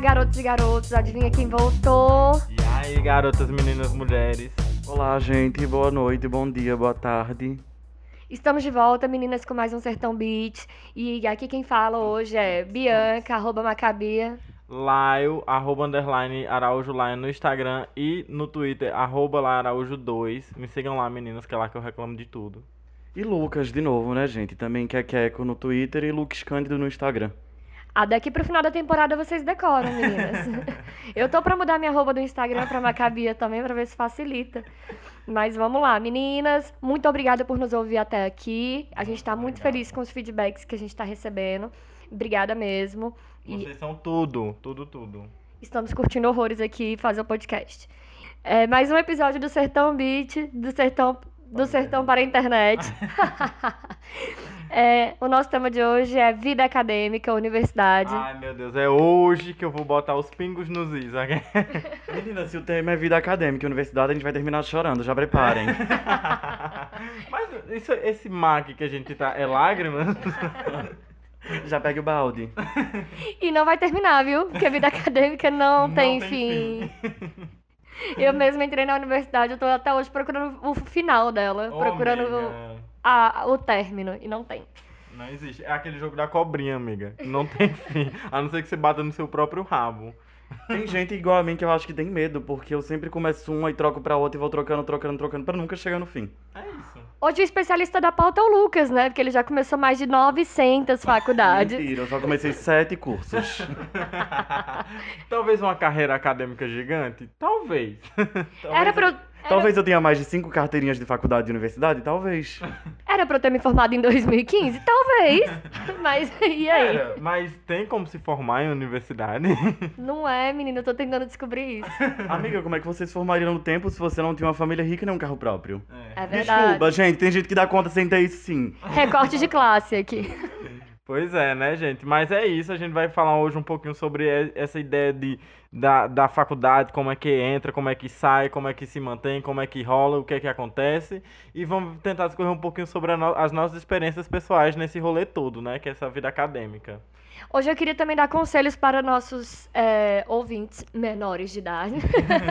garotos e garotos, adivinha quem voltou? E aí, garotas, meninas, mulheres? Olá, gente. Boa noite, bom dia, boa tarde. Estamos de volta, meninas, com mais um Sertão Beat. E aqui quem fala hoje é Bianca, arroba Macabia. Laio, arroba underline Araújo Laio no Instagram e no Twitter, arroba lá Araújo2. Me sigam lá, meninas, que é lá que eu reclamo de tudo. E Lucas, de novo, né, gente? Também que é Queco no Twitter e Lucas Cândido no Instagram. Ah, daqui pro final da temporada vocês decoram, meninas. Eu tô pra mudar minha roupa do Instagram pra Macabia também, pra ver se facilita. Mas vamos lá, meninas. Muito obrigada por nos ouvir até aqui. A gente tá muito feliz com os feedbacks que a gente tá recebendo. Obrigada mesmo. E Vocês são tudo, tudo, tudo. estamos curtindo horrores aqui fazer o podcast. É mais um episódio do Sertão Beat, do Sertão, do Sertão para a internet. É, o nosso tema de hoje é vida acadêmica, universidade. Ai, meu Deus, é hoje que eu vou botar os pingos nos is? Menina, se o tema é vida acadêmica e universidade, a gente vai terminar chorando, já preparem. Mas isso, esse mag que a gente tá, é lágrimas? já pegue o balde. E não vai terminar, viu? Porque a vida acadêmica não, tem, fim. Eu mesma entrei na universidade, eu tô até hoje procurando o final dela, Ô, procurando o, a- o término, e não tem. Não existe. É aquele jogo da cobrinha, amiga. Não tem fim. A não ser que você bata no seu próprio rabo. Tem gente igual a mim que eu acho que tem medo, porque eu sempre começo uma e troco pra outra e vou trocando, trocando, trocando, pra nunca chegar no fim. É isso. Hoje o especialista da pauta é o Lucas, né? Porque ele já começou mais de 900 faculdades. Mentira, eu só comecei sete cursos. Talvez uma carreira acadêmica gigante? Talvez. Era pra, eu, Talvez eu tenha mais de cinco carteirinhas de faculdade e universidade, talvez. era pra eu ter me formado em 2015? Talvez. Mas e aí? Pera, mas tem como se formar em universidade? Não é, menina, eu tô tentando descobrir isso. Amiga, como é que vocês se formariam no tempo se você não tinha uma família rica e nem um carro próprio? É verdade. Desculpa, gente, tem gente que dá conta sem ter isso sim. Recorte de classe aqui. Pois é, né, gente? Mas é isso, a gente vai falar hoje um pouquinho sobre essa ideia de, da, da faculdade, como é que entra, como é que sai, como é que se mantém, como é que rola, o que é que acontece. E vamos tentar discorrer um pouquinho sobre no- as nossas experiências pessoais nesse rolê todo, né? Que é essa vida acadêmica. Hoje eu queria também dar conselhos para nossos é, ouvintes menores de idade.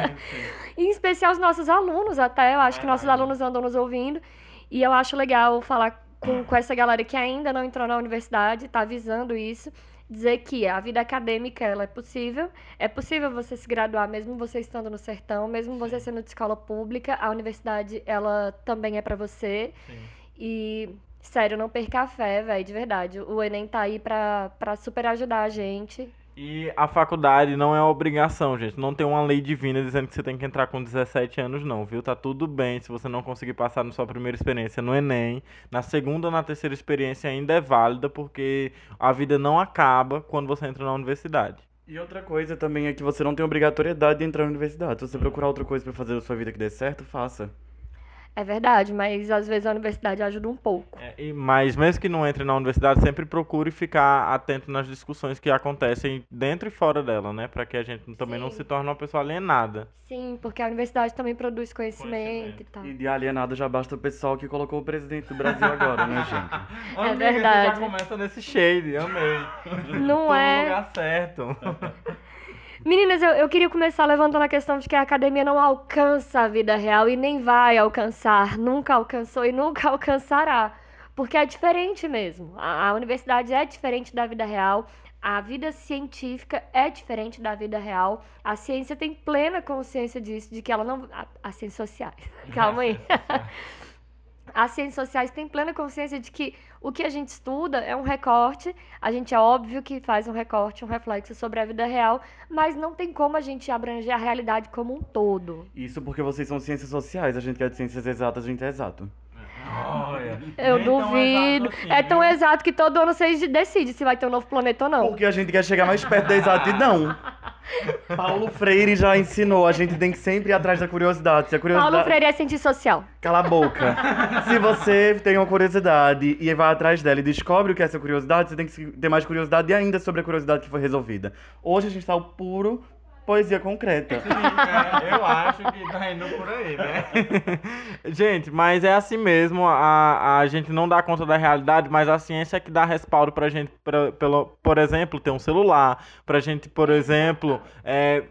em especial os nossos alunos, até. Eu acho que nossos alunos andam nos ouvindo. E eu acho legal falar com, com essa galera que ainda não entrou na universidade, tá avisando isso. Dizer que a vida acadêmica ela é possível. É possível você se graduar mesmo você estando no sertão, mesmo você sendo de escola pública. A universidade, ela também é para você. Sim. E, sério, não perca a fé, velho, de verdade. O Enem tá aí pra, pra super ajudar a gente. E a faculdade não é obrigação, gente. Não tem uma lei divina dizendo que você tem que entrar com 17 anos, não, viu? Tá tudo bem se você não conseguir passar na sua primeira experiência no Enem. Na segunda ou na terceira experiência ainda é válida, porque a vida não acaba quando você entra na universidade. E outra coisa também é que você não tem obrigatoriedade de entrar na universidade. Se você procurar outra coisa pra fazer da sua vida que dê certo, faça. É verdade, mas às vezes a universidade ajuda um pouco. É, e- mas mesmo que não entre na universidade, sempre procure ficar atento nas discussões que acontecem dentro e fora dela, né? Pra que a gente também não Sim. se torne uma pessoa alienada. Sim, porque a universidade também produz conhecimento, Conhecimento. e tal. E de alienado já basta o pessoal que colocou o presidente do Brasil agora, né, gente? Amiga, verdade. Já começa nesse shade, amei. Não Tô é. no lugar certo. Meninas, eu, eu queria começar levantando a questão de que a academia não alcança a vida real e nem vai alcançar, nunca alcançou e nunca alcançará. Porque é diferente mesmo. A, a universidade é diferente da vida real, a vida científica é diferente da vida real. A ciência tem plena consciência disso, de que ela não. a- As ciências sociais. Calma aí. As ciências sociais têm plena consciência de que o que a gente estuda é um recorte, a gente é óbvio que faz um recorte, um reflexo sobre a vida real, mas não tem como a gente abranger a realidade como um todo. Isso porque vocês são ciências sociais, a gente que é de ciências exatas, a gente é exato. Olha, Eu nem tão duvido. exato assim, é tão viu? exato que todo ano vocês decidem se vai ter um novo planeta ou não. Porque a gente quer chegar mais perto da exatidão. Paulo Freire já ensinou, a gente tem que sempre ir atrás da curiosidade. Se a curiosidade... Paulo Freire é cientista social. Cala a boca. Se você tem uma curiosidade e vai atrás dela e descobre o que é essa curiosidade, você tem que ter mais curiosidade ainda sobre a curiosidade que foi resolvida. Hoje a gente tá o puro poesia concreta. Sim, é, eu acho que tá indo por aí, né? gente, mas é assim mesmo, a, a gente não dá conta da realidade, mas a ciência é que dá respaldo pra gente, pra, pelo, por exemplo, ter um celular, pra gente, por exemplo, é,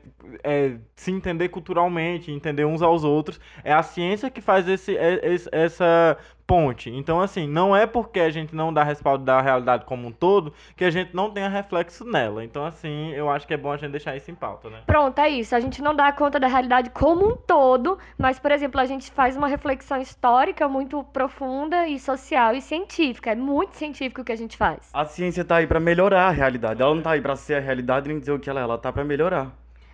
é, se entender culturalmente, entender uns aos outros. É a ciência que faz esse, é, esse essa ponte. Então, assim, não é porque a gente não dá respaldo da realidade como um todo que a gente não tenha reflexo nela. Então, assim, eu acho que é bom a gente deixar isso em pauta, né? Pronto, é isso. A gente não dá conta da realidade como um todo, mas, por exemplo, a gente faz uma reflexão histórica muito profunda e social e científica. É muito científico o que a gente faz. A ciência tá aí pra melhorar a realidade. Ela não tá aí pra ser a realidade nem dizer o que ela é. Ela tá pra melhorar.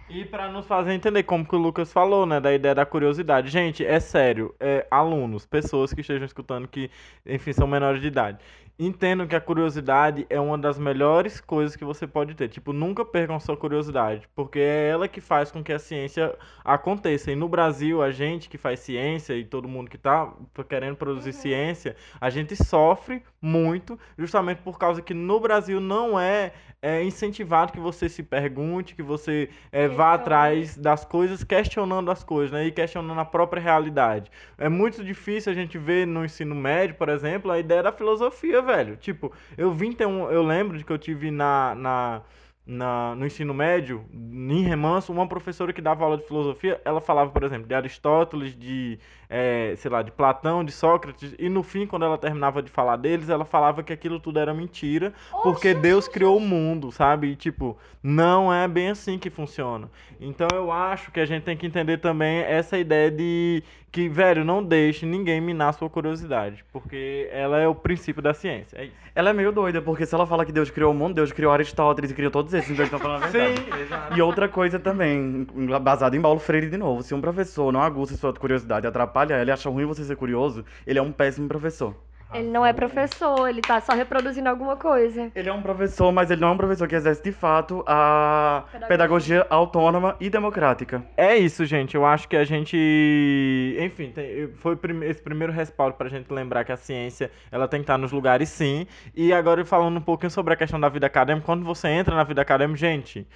E para nos fazer entender como que o Lucas falou, né, da ideia da curiosidade. Gente, é sério, é, alunos, pessoas que estejam escutando que, enfim, são menores de idade. Entendam que a curiosidade é uma das melhores coisas que você pode ter. Tipo, nunca percam sua curiosidade, porque é ela que faz com que a ciência aconteça. E no Brasil, a gente que faz ciência e todo mundo que tá querendo produzir Uhum. ciência, a gente sofre muito, justamente por causa que no Brasil não é, é incentivado que você se pergunte, que você é, vá atrás das coisas, questionando as coisas, né? E questionando a própria realidade. É muito difícil a gente ver no ensino médio, por exemplo, a ideia da filosofia, velho. Tipo, eu vim ter um. Eu lembro de que eu tive na. na na, no ensino médio, em Remanso, uma professora que dava aula de filosofia, ela falava, por exemplo, de Aristóteles, de, eh, sei lá, de Platão, de Sócrates, e no fim, quando ela terminava de falar deles, ela falava que aquilo tudo era mentira, porque Oxe, Deus criou o mundo, sabe? E, tipo, não é bem assim que funciona. Então eu acho que a gente tem que entender também essa ideia de que, velho, não deixe ninguém minar sua curiosidade, porque ela é o princípio da ciência. É isso. Ela é meio doida, porque se ela fala que Deus criou o mundo, Deus criou Aristóteles e criou todos esses, então eles estão falando a verdade. exato. E outra coisa também, baseado em Paulo Freire de novo, se um professor não aguça sua curiosidade, atrapalha ela e acha ruim você ser curioso, ele é um péssimo professor. Ele não é professor, ele tá só reproduzindo alguma coisa. Ele é um professor, mas ele não é um professor que exerce de fato a Pedagogia. pedagogia autônoma e democrática. É isso, gente. Eu acho que a gente, enfim, tem- foi esse primeiro respaldo pra gente lembrar que a ciência ela tem que estar nos lugares, sim. E agora falando um pouquinho sobre a questão da vida acadêmica, quando você entra na vida acadêmica, gente,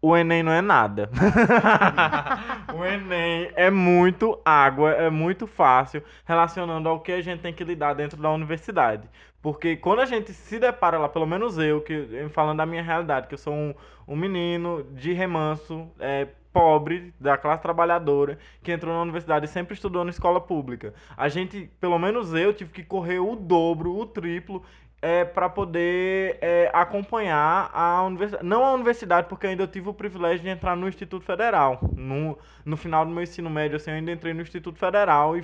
o Enem não é nada. o Enem é muito água, é muito fácil, relacionando ao que a gente tem que lidar dentro da universidade. Porque quando a gente se depara lá, pelo menos eu, que falando da minha realidade, que eu sou um, um menino de remanso, é, pobre, da classe trabalhadora, que entrou na universidade e sempre estudou na escola pública. A gente, pelo menos eu, tive que correr o dobro, o triplo, é, para poder é, acompanhar a universidade. Não a universidade, porque ainda eu tive o privilégio de entrar no Instituto Federal. No, no final do meu ensino médio, assim, eu ainda entrei no Instituto Federal e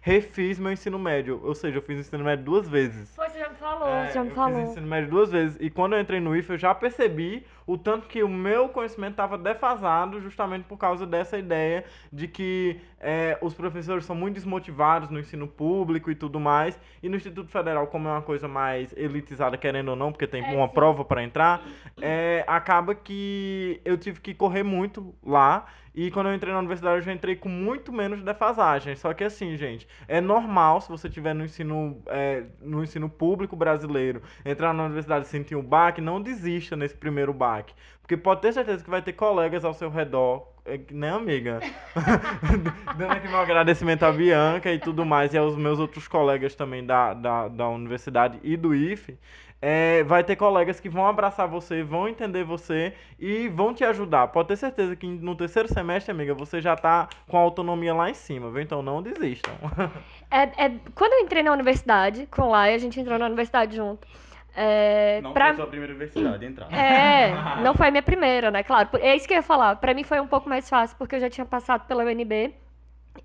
refiz meu ensino médio. Ou seja, eu fiz o ensino médio duas vezes. Foi, você já me falou, É, você já me eu falou. fiz ensino médio duas vezes. E quando eu entrei no IF, eu já percebi o tanto que o meu conhecimento estava defasado justamente por causa dessa ideia de que é, os professores são muito desmotivados no ensino público e tudo mais. E no Instituto Federal, como é uma coisa mais elitizada, querendo ou não, porque tem É, uma sim. prova para entrar, é, acaba que eu tive que correr muito lá. E quando eu entrei na universidade, eu já entrei com muito menos defasagem. Só que assim, gente, é normal se você estiver no ensino, é, no ensino público brasileiro, entrar na universidade e sentir um baque, não desista nesse primeiro baque. Porque pode ter certeza que vai ter colegas ao seu redor, é, né, amiga? Dando aqui meu agradecimento à Bianca e tudo mais, e aos meus outros colegas também da, da, da universidade e do IFE. É, vai ter colegas que vão abraçar você, vão entender você e vão te ajudar. Pode ter certeza que no terceiro semestre, amiga, você já tá com a autonomia lá em cima, viu? Então não desistam. É, é- quando eu entrei na universidade, com o Lai, a gente entrou na universidade junto. É, Não pra- foi sua primeira universidade entrar. É, não foi a minha primeira, né? Claro, é isso que eu ia falar. Pra mim foi um pouco mais fácil, porque eu já tinha passado pela UNB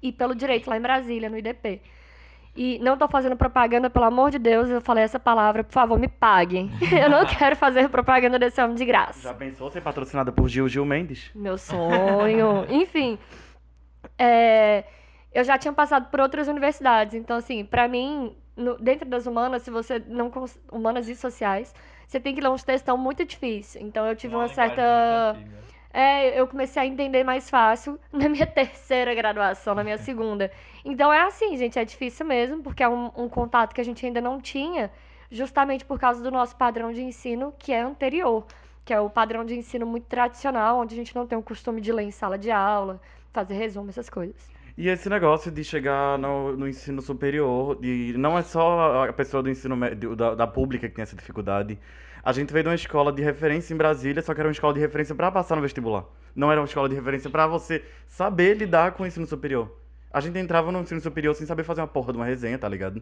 e pelo direito lá em Brasília, no IDP. E não tô fazendo propaganda, pelo amor de Deus, eu falei essa palavra, por favor, me paguem. Eu não quero fazer propaganda desse homem de graça. Já pensou ser patrocinada por Gil Gil Mendes? Meu sonho. Enfim, é, eu já tinha passado por outras universidades. Então, assim, pra mim, no- dentro das humanas, se você não. Humanas e sociais, você tem que ler uns textão muito difícil. Então, eu tive uma certa. É, eu comecei a entender mais fácil na minha terceira graduação, na minha segunda. Então é assim, gente, é difícil mesmo, porque é um, um contato que a gente ainda não tinha, justamente por causa do nosso padrão de ensino que é anterior. que é o padrão de ensino muito tradicional, onde a gente não tem o costume de ler em sala de aula, fazer resumo, essas coisas. E esse negócio de chegar no, no ensino superior, de, não é só a pessoa do ensino da, da pública que tem essa dificuldade. A gente veio de uma escola de referência em Brasília, só que era uma escola de referência para passar no vestibular. Não era uma escola de referência para você saber lidar com o ensino superior. A gente entrava no ensino superior sem saber fazer uma porra de uma resenha, tá ligado?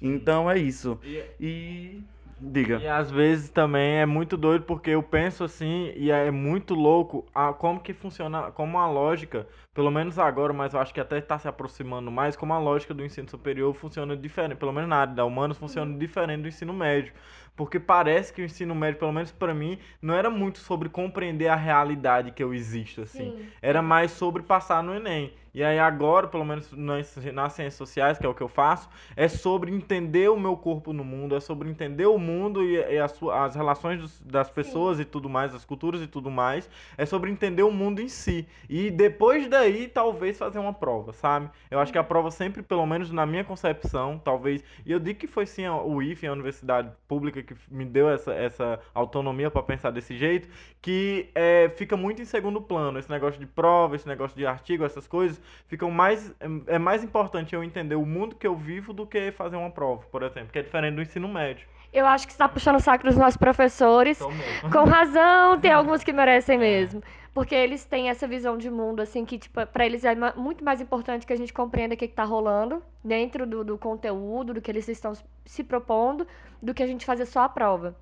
Então é isso. E, E. Diga. e às vezes também é muito doido porque eu penso assim e é muito louco a, como que funciona, como a lógica, pelo menos agora, mas eu acho que até está se aproximando mais, como a lógica do ensino superior funciona diferente, pelo menos na área da humanos funciona diferente do ensino médio. Porque parece que o ensino médio, pelo menos pra mim, não era muito sobre compreender a realidade que eu existo, assim. Sim. Era mais sobre passar no Enem. E aí agora, pelo menos nas, nas ciências sociais, que é o que eu faço, é sobre entender o meu corpo no mundo, é sobre entender o mundo e, e as, as relações dos- das pessoas e tudo mais, as culturas e tudo mais. É sobre entender o mundo em si. E depois daí, talvez fazer uma prova, sabe? Eu acho que a prova sempre, pelo menos na minha concepção, talvez. E eu digo que foi sim o IFE, a universidade pública, que me deu essa, essa autonomia para pensar desse jeito, que é, fica muito em segundo plano. Esse negócio de prova, esse negócio de artigo, essas coisas, ficam mais. É é mais importante eu entender o mundo que eu vivo do que fazer uma prova, por exemplo, que é diferente do ensino médio. Eu acho que você tá puxando o saco dos nossos professores. Com razão, tem alguns que merecem mesmo. Porque eles têm essa visão de mundo, assim, que, tipo, pra eles é muito mais importante que a gente compreenda o que, que tá rolando dentro do, do conteúdo, do que eles estão se propondo, do que a gente fazer só a prova.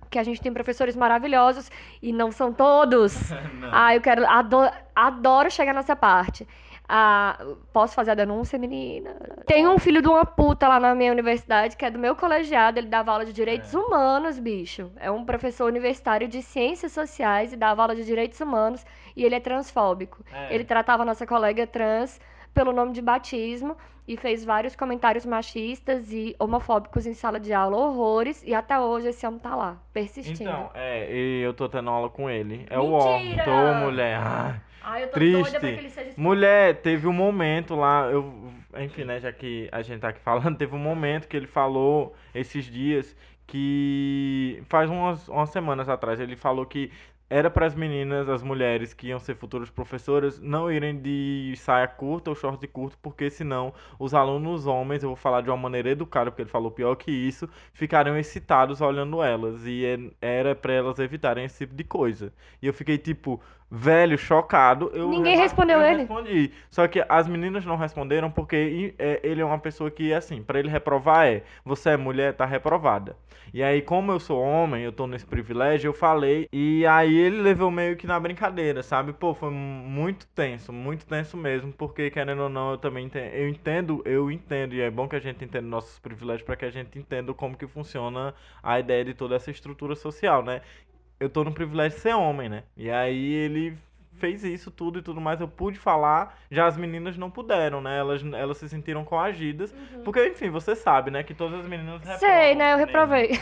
Porque a gente tem professores maravilhosos e não são todos. Ah, eu quero. Adoro, adoro chegar nessa parte. Ah, posso fazer a denúncia, menina? Tem um filho de uma puta lá na minha universidade, que é do meu colegiado, ele dava aula de direitos É. humanos, bicho. É um professor universitário de ciências sociais e dava aula de direitos humanos, e ele é transfóbico. É. Ele tratava a nossa colega trans pelo nome de batismo e fez vários comentários machistas e homofóbicos em sala de aula, horrores, e até hoje esse homem tá lá, persistindo. Então, é, e eu tô tendo aula com ele. É o ó. Mentira! Tô, mulher. Ai. Ai, eu tô Triste. doida pra que ele seja Mulher, teve um momento lá, eu, enfim, né, já que a gente tá aqui falando, teve um momento que ele falou esses dias que faz umas, umas semanas atrás, ele falou que era para as meninas, as mulheres que iam ser futuras professoras, não irem de saia curta ou short curto, porque senão os alunos homens, eu vou falar de uma maneira educada, porque ele falou pior que isso, ficariam excitados olhando elas e é- era para elas evitarem esse tipo de coisa. E eu fiquei tipo, velho, chocado. Eu Ninguém reba- respondeu eu ele. respondi. Só que as meninas não responderam porque é, ele é uma pessoa que, assim, pra ele reprovar é: você é mulher, tá reprovada. E aí, como eu sou homem, eu tô nesse privilégio, eu falei. E aí ele levou meio que na brincadeira, sabe? Pô, foi muito tenso, muito tenso mesmo. Porque, querendo ou não, eu também entendo. Eu entendo, eu entendo. E é bom que a gente entenda nossos privilégios pra que a gente entenda como que funciona a ideia de toda essa estrutura social, né? Eu tô no privilégio de ser homem, né? E aí ele fez isso tudo e tudo mais, eu pude falar, já as meninas não puderam, né? Elas, elas se sentiram coagidas, porque, enfim, você sabe, né? Que todas as meninas reprovam. Sei, né? Eu nem- reprovei.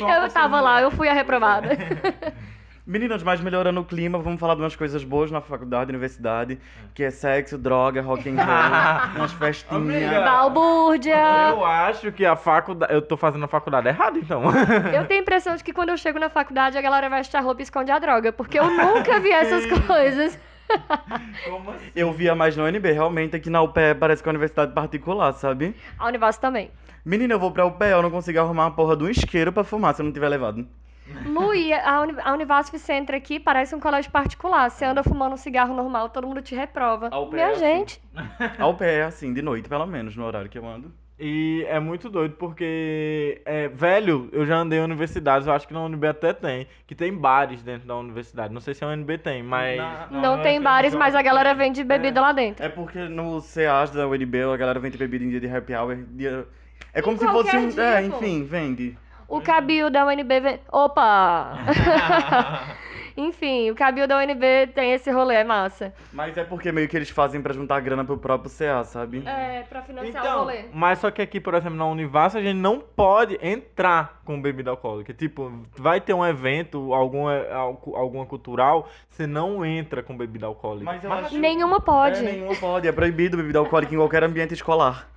Eu tava lá, eu fui a reprovada. Meninas, mas melhorando o clima, vamos falar de umas coisas boas na faculdade, universidade, que é sexo, droga, rock and roll, umas festinhas. Balbúrdia. Eu acho que a faculdade. Eu tô fazendo a faculdade errada, então. Eu tenho a impressão de que quando eu chego na faculdade, a galera veste a roupa e esconde a droga. Porque eu nunca vi essas coisas. Como assim? Eu via mais no UNB, realmente aqui na UPE parece que é uma universidade particular, sabe? A Univasso também. Menina, eu vou pra UPE, eu não consigo arrumar a porra de um isqueiro pra fumar se eu não tiver levado. Lui, a, Uni a Univasf você entra aqui, parece um colégio particular. Você anda fumando um cigarro normal, todo mundo te reprova. A UPE é Minha assim. gente. A UPE é assim, de noite, pelo menos, no horário que eu ando. E é muito doido porque, é, velho, eu já andei em universidades, eu acho que na UNB até tem, que tem bares dentro da universidade. Não sei se a UNB tem, mas. Na- Não tem bares, mas a galera vende bebida lá dentro. É porque no CAs da UNB a galera vende bebida em dia de happy hour. Dia... É como Em se fosse um. dia, é, pô. enfim, vende. O Cabil da UNB vem... Opa! Enfim, o Cabil da UNB tem esse rolê, é massa. Mas é porque meio que eles fazem pra juntar grana pro próprio CA, sabe? É, pra financiar o Então, rolê. mas só que aqui, por exemplo, na Univas, a gente não pode entrar com bebida alcoólica. Tipo, vai ter um evento, algum, algu- alguma cultural, você não entra com bebida alcoólica. Mas eu acho- Nenhuma pode. É, nenhuma pode. É proibido bebida alcoólica em qualquer ambiente escolar.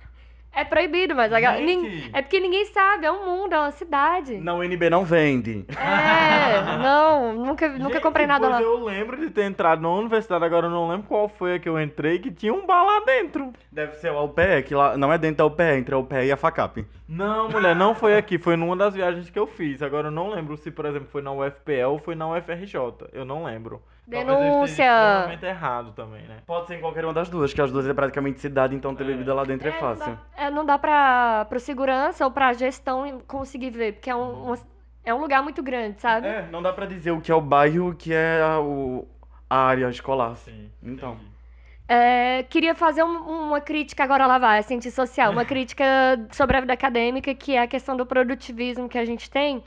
É proibido, mas a gal- Gente. nin- é porque ninguém sabe, é um mundo, é uma cidade. Na UNB não vende. É, não, nunca, nunca Gente, comprei nada lá. eu lembro de ter entrado na universidade, agora eu não lembro qual foi a que eu entrei, que tinha um bar lá dentro. Deve ser o UPE, que lá não é dentro da UPE, é entre a UPE e a FACAP. Não, mulher, não foi aqui, foi numa das viagens que eu fiz. Agora eu não lembro se, por exemplo, foi na UFPE ou foi na UFRJ. Eu não lembro. Denúncia. errado também, né? Pode ser em qualquer uma das duas, que as duas é praticamente cidade, então ter É. bebida lá dentro é, É, fácil. Não dá, é, não dá pra, pro segurança ou pra gestão conseguir ver, porque é um, uma- é um lugar muito grande, sabe? É, não dá pra dizer o que é o bairro e o que é a, o- a área escolar. Sim. Então. entendi. É, queria fazer um- uma crítica, agora lá vai, a ciência social, uma crítica sobre a vida acadêmica, que é a questão do produtivismo que a gente tem,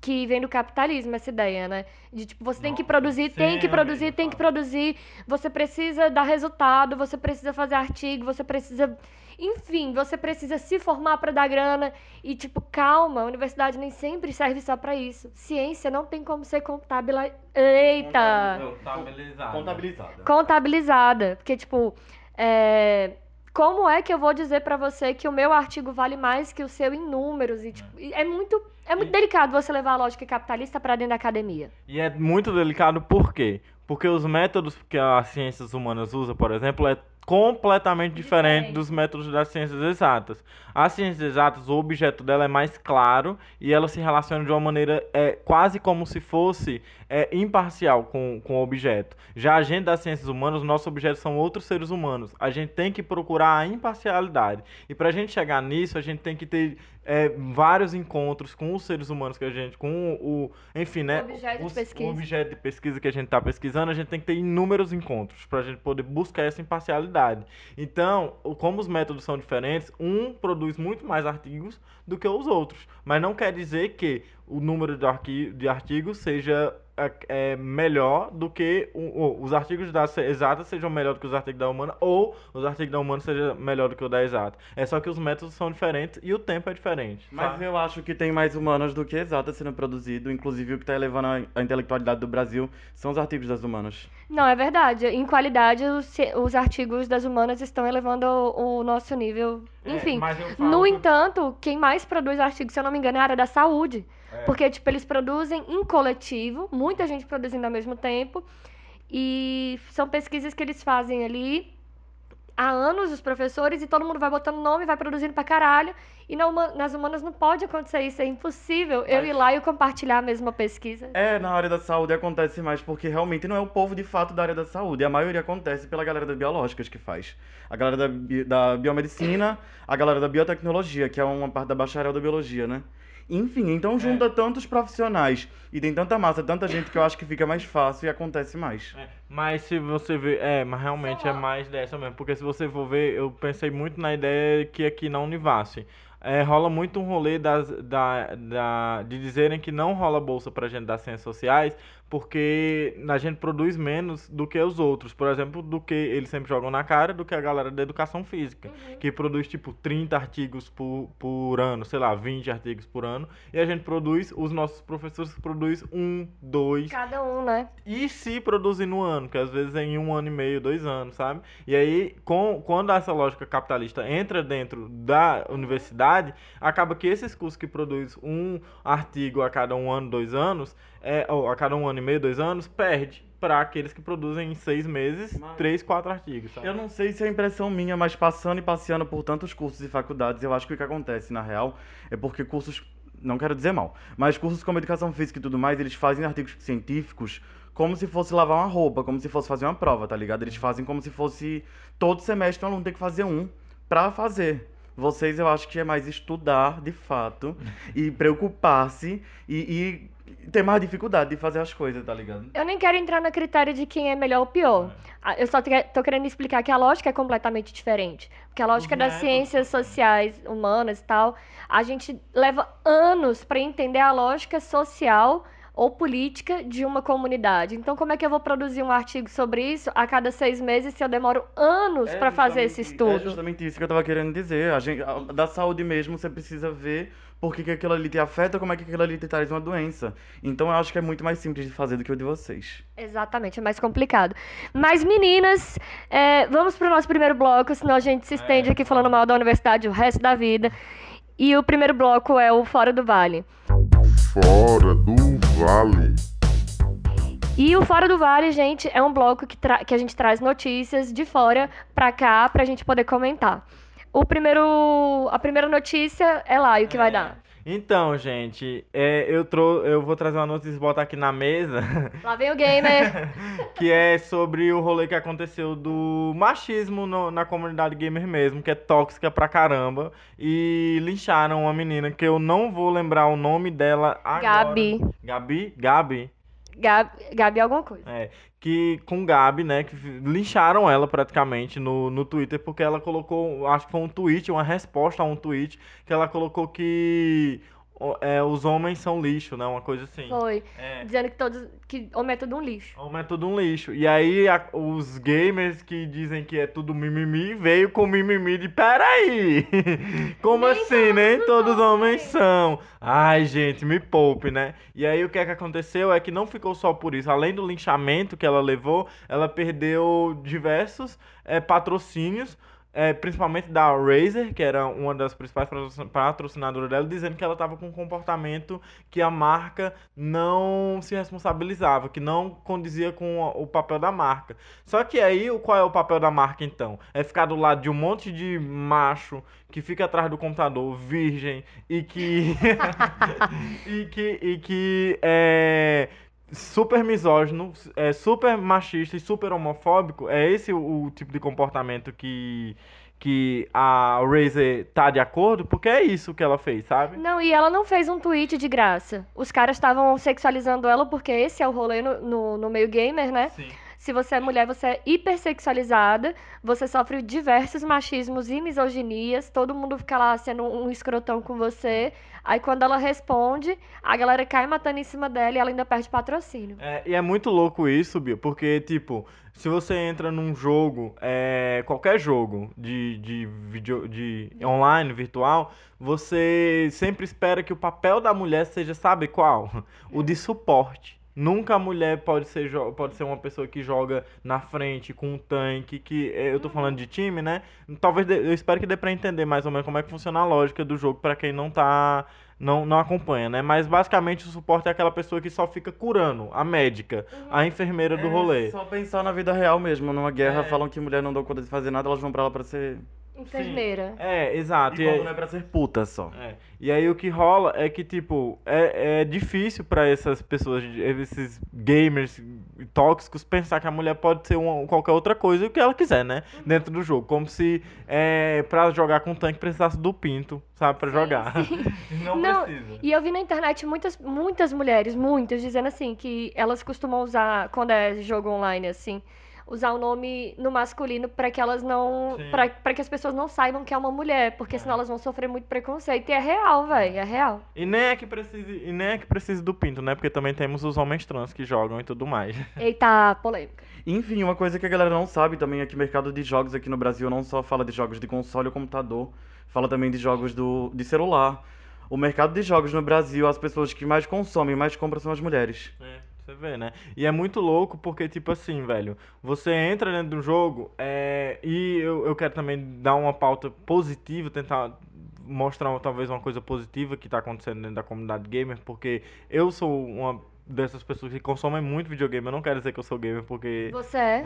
que vem do capitalismo, essa ideia, né? De tipo, você tem que produzir, tem que produzir, tem que produzir, você precisa dar resultado, você precisa fazer artigo, você precisa. Enfim, você precisa se formar para dar grana. E, tipo, calma, a universidade nem sempre serve só para isso. Ciência não tem como ser contábil. Eita! Contabilizado. Contabilizada. contabilizada. Porque, tipo, é, como é que eu vou dizer pra você que o meu artigo vale mais que o seu em números? E, tipo, é muito, é muito E- delicado você levar a lógica capitalista pra dentro da academia. E é muito delicado por quê? Porque os métodos que as ciências humanas usam, por exemplo, é completamente diferente Diferente. dos métodos das ciências exatas. As ciências exatas, o objeto dela é mais claro e ela se relaciona de uma maneira é, quase como se fosse é, imparcial com, com o objeto. Já a gente das ciências humanas, os nossos objetos são outros seres humanos. A gente tem que procurar a imparcialidade. E para a gente chegar nisso, a gente tem que ter é, vários encontros com os seres humanos que a gente, com o, enfim, né, Objeto de os- pesquisa. o objeto de pesquisa que a gente está pesquisando, a gente tem que ter inúmeros encontros para a gente poder buscar essa imparcialidade. Então, o- como os métodos são diferentes, um produz muito mais artigos do que os outros, mas não quer dizer que o número de, arqui- de artigos seja é, é, melhor do que o- o- os artigos da exata sejam melhor do que os artigos da humana ou os artigos da humana sejam melhor do que o da exata. É só que os métodos são diferentes e o tempo é diferente. Mas sabe? eu acho que tem mais humanas do que exatas sendo produzido. Inclusive, o que está elevando a, a intelectualidade do Brasil são os artigos das humanas. Não, é verdade. Em qualidade, os, os artigos das humanas estão elevando o, o nosso nível. É, Enfim. falo No que- entanto, quem mais produz artigos, se eu não me engano, é a área da saúde. É. Porque, tipo, eles produzem em coletivo, muita gente produzindo ao mesmo tempo. E são pesquisas que eles fazem ali há anos, os professores, e todo mundo vai botando nome, vai produzindo pra caralho. E na huma- nas humanas não pode acontecer isso, é impossível eu Mas- ir lá e compartilhar a mesma pesquisa. É, na área da saúde acontece mais porque realmente não é o povo de fato da área da saúde. A maioria acontece pela galera das biológicas que faz. A galera da, bi- da biomedicina, a galera da biotecnologia, que é uma parte da bacharel da biologia, né? Enfim, então junta tantos profissionais e tem tanta massa, tanta gente que eu acho que fica mais fácil e acontece mais. É, mas se você ver, é, mas realmente é mais dessa mesmo, porque se você for ver, eu pensei muito na ideia que aqui na Univasse, é, rola muito um rolê das, da, da, de dizerem que não rola bolsa pra gente das ciências sociais, porque a gente produz menos do que os outros, por exemplo, do que eles sempre jogam na cara, do que a galera da educação física, que produz tipo 30 artigos por, por ano, sei lá, 20 artigos por ano, e a gente produz, os nossos professores produzem um, dois, Cada um, né? e se produzir no ano, que às vezes é em um ano e meio, dois anos, sabe? E aí, com, quando essa lógica capitalista entra dentro da universidade, acaba que esses cursos que produzem um artigo a cada um ano, dois anos, é, ou a cada um ano e meio, dois anos, perde para aqueles que produzem em seis meses, três, quatro artigos, sabe? Eu não sei se é impressão minha, mas passando e passeando por tantos cursos e faculdades, eu acho que o que acontece, na real, é porque cursos, não quero dizer mal, mas cursos como educação física e tudo mais, eles fazem artigos científicos como se fosse lavar uma roupa, como se fosse fazer uma prova, tá ligado? Eles fazem como se fosse todo semestre um aluno tem que fazer um pra fazer. Vocês, eu acho que é mais estudar, de fato, e preocupar-se e, e ter mais dificuldade de fazer as coisas, tá ligado? Eu nem quero entrar no critério de quem é melhor ou pior. Ah, Eu só tô querendo explicar que a lógica é completamente diferente. Porque a lógica Os das métodos ciências sociais, humanas e tal, a gente leva anos para entender a lógica social ou política de uma comunidade. Então, como é que eu vou produzir um artigo sobre isso a cada seis meses se eu demoro anos É para fazer esse É estudo? justamente isso que eu tava querendo dizer. A gente, a- da saúde mesmo, você precisa ver por que, que aquilo ali te afeta, como é que aquilo ali te traz uma doença. Então eu acho que é muito mais simples de fazer do que o de vocês. Exatamente, é mais complicado. Mas, meninas, é, vamos pro nosso primeiro bloco, senão a gente se estende É. aqui falando mal da universidade o resto da vida. E o primeiro bloco é o Fora do Vale. Fora do Vale. E o Fora do Vale, gente, é um bloco que, que a gente traz notícias de fora pra cá pra gente poder comentar. O primeiro, a primeira notícia é lá, e o que vai É. dar? Então, gente, é, eu, trou eu vou trazer uma notícia e botar aqui na mesa, Lá vem o gamer. que é sobre o rolê que aconteceu do machismo no- na comunidade gamer mesmo, que é tóxica pra caramba. E lincharam uma menina que eu não vou lembrar o nome dela agora. Gabi. Gabi? Gabi? Gabi, Gabi alguma coisa. É, que com Gabi, né, que lincharam ela praticamente no, no Twitter porque ela colocou, acho que foi um tweet, uma resposta a um tweet, que ela colocou que é, os homens são lixo, né, uma coisa assim. Foi. É, Dizendo que todos. que homem é tudo um lixo. homem é tudo um lixo. E aí a- os gamers que dizem que é tudo mimimi, veio com mimimi de peraí! Como Nem assim? Nem todos os homens são. Ai, gente, me poupe, né? E aí o que é que aconteceu é que não ficou só por isso. Além do linchamento que ela levou, ela perdeu diversos eh, patrocínios. Eh, principalmente da Razer, que era uma das principais patrocin- patrocinadoras dela, dizendo que ela estava com um comportamento que a marca não se responsabilizava, que não condizia com o papel da marca. Só que aí, qual é o papel da marca então? É ficar do lado de um monte de macho que fica atrás do computador, virgem, e que. e que. E que é. Super misógino, é super machista e super homofóbico, é esse o, o tipo de comportamento que, que a Razer tá de acordo, porque é isso que ela fez, sabe? Não, e ela não fez um tweet de graça. Os caras estavam sexualizando ela porque esse é o rolê no, no, no meio gamer, né? Sim. Se você é mulher, você é hipersexualizada, você sofre diversos machismos e misoginias, todo mundo fica lá sendo um escrotão com você. Aí quando ela responde, a galera cai matando em cima dela e ela ainda perde patrocínio. É, e é muito louco isso, Bia, porque, tipo, se você entra num jogo, é, qualquer jogo de, de, vídeo, de online, virtual, você sempre espera que o papel da mulher seja, sabe qual? O de suporte. Nunca a mulher pode ser, pode ser uma pessoa que joga na frente com um tanque, que é, eu tô falando de time, né? Talvez eu espero que dê pra entender mais ou menos como é que funciona a lógica do jogo pra quem não tá não, não acompanha, né? Mas basicamente o suporte é aquela pessoa que só fica curando, a médica, a enfermeira do É rolê. só pensar na vida real mesmo. Numa guerra É. falam que mulher não dá conta de fazer nada, elas vão pra lá pra ser. Enfermeira. É, exato. E E, quando aí- não é pra ser puta só. é. E aí o que rola é que, tipo, é, é difícil pra essas pessoas, esses gamers tóxicos, pensar que a mulher pode ser uma, qualquer outra coisa o que ela quiser, né? Dentro do jogo. Como se é, pra jogar com tanque precisasse do pinto, sabe? Pra jogar. Não, Não, precisa. E eu vi na internet muitas, muitas mulheres, muitas, dizendo assim, que elas costumam usar, quando é jogo online, assim, usar o nome no masculino pra que elas não. Pra que as pessoas não saibam que é uma mulher, porque senão elas vão sofrer muito preconceito. E é real, velho, é real. E nem é que precise, e nem é que precise do pinto, né? Porque também temos os homens trans que jogam e tudo mais. Eita, polêmica. Enfim, uma coisa que a galera não sabe também é que o mercado de jogos aqui no Brasil não só fala de jogos de console ou computador, fala também de jogos do, de celular. O mercado de jogos no Brasil, as pessoas que mais consomem, mais compram são as mulheres. É, vê, né? E é muito louco porque, tipo assim, velho, você entra dentro do jogo é, e eu, eu quero também dar uma pauta positiva, tentar mostrar talvez uma coisa positiva que tá acontecendo dentro da comunidade gamer, porque eu sou uma dessas pessoas que consomem muito videogame. Eu não quero dizer que eu sou gamer porque. Você é?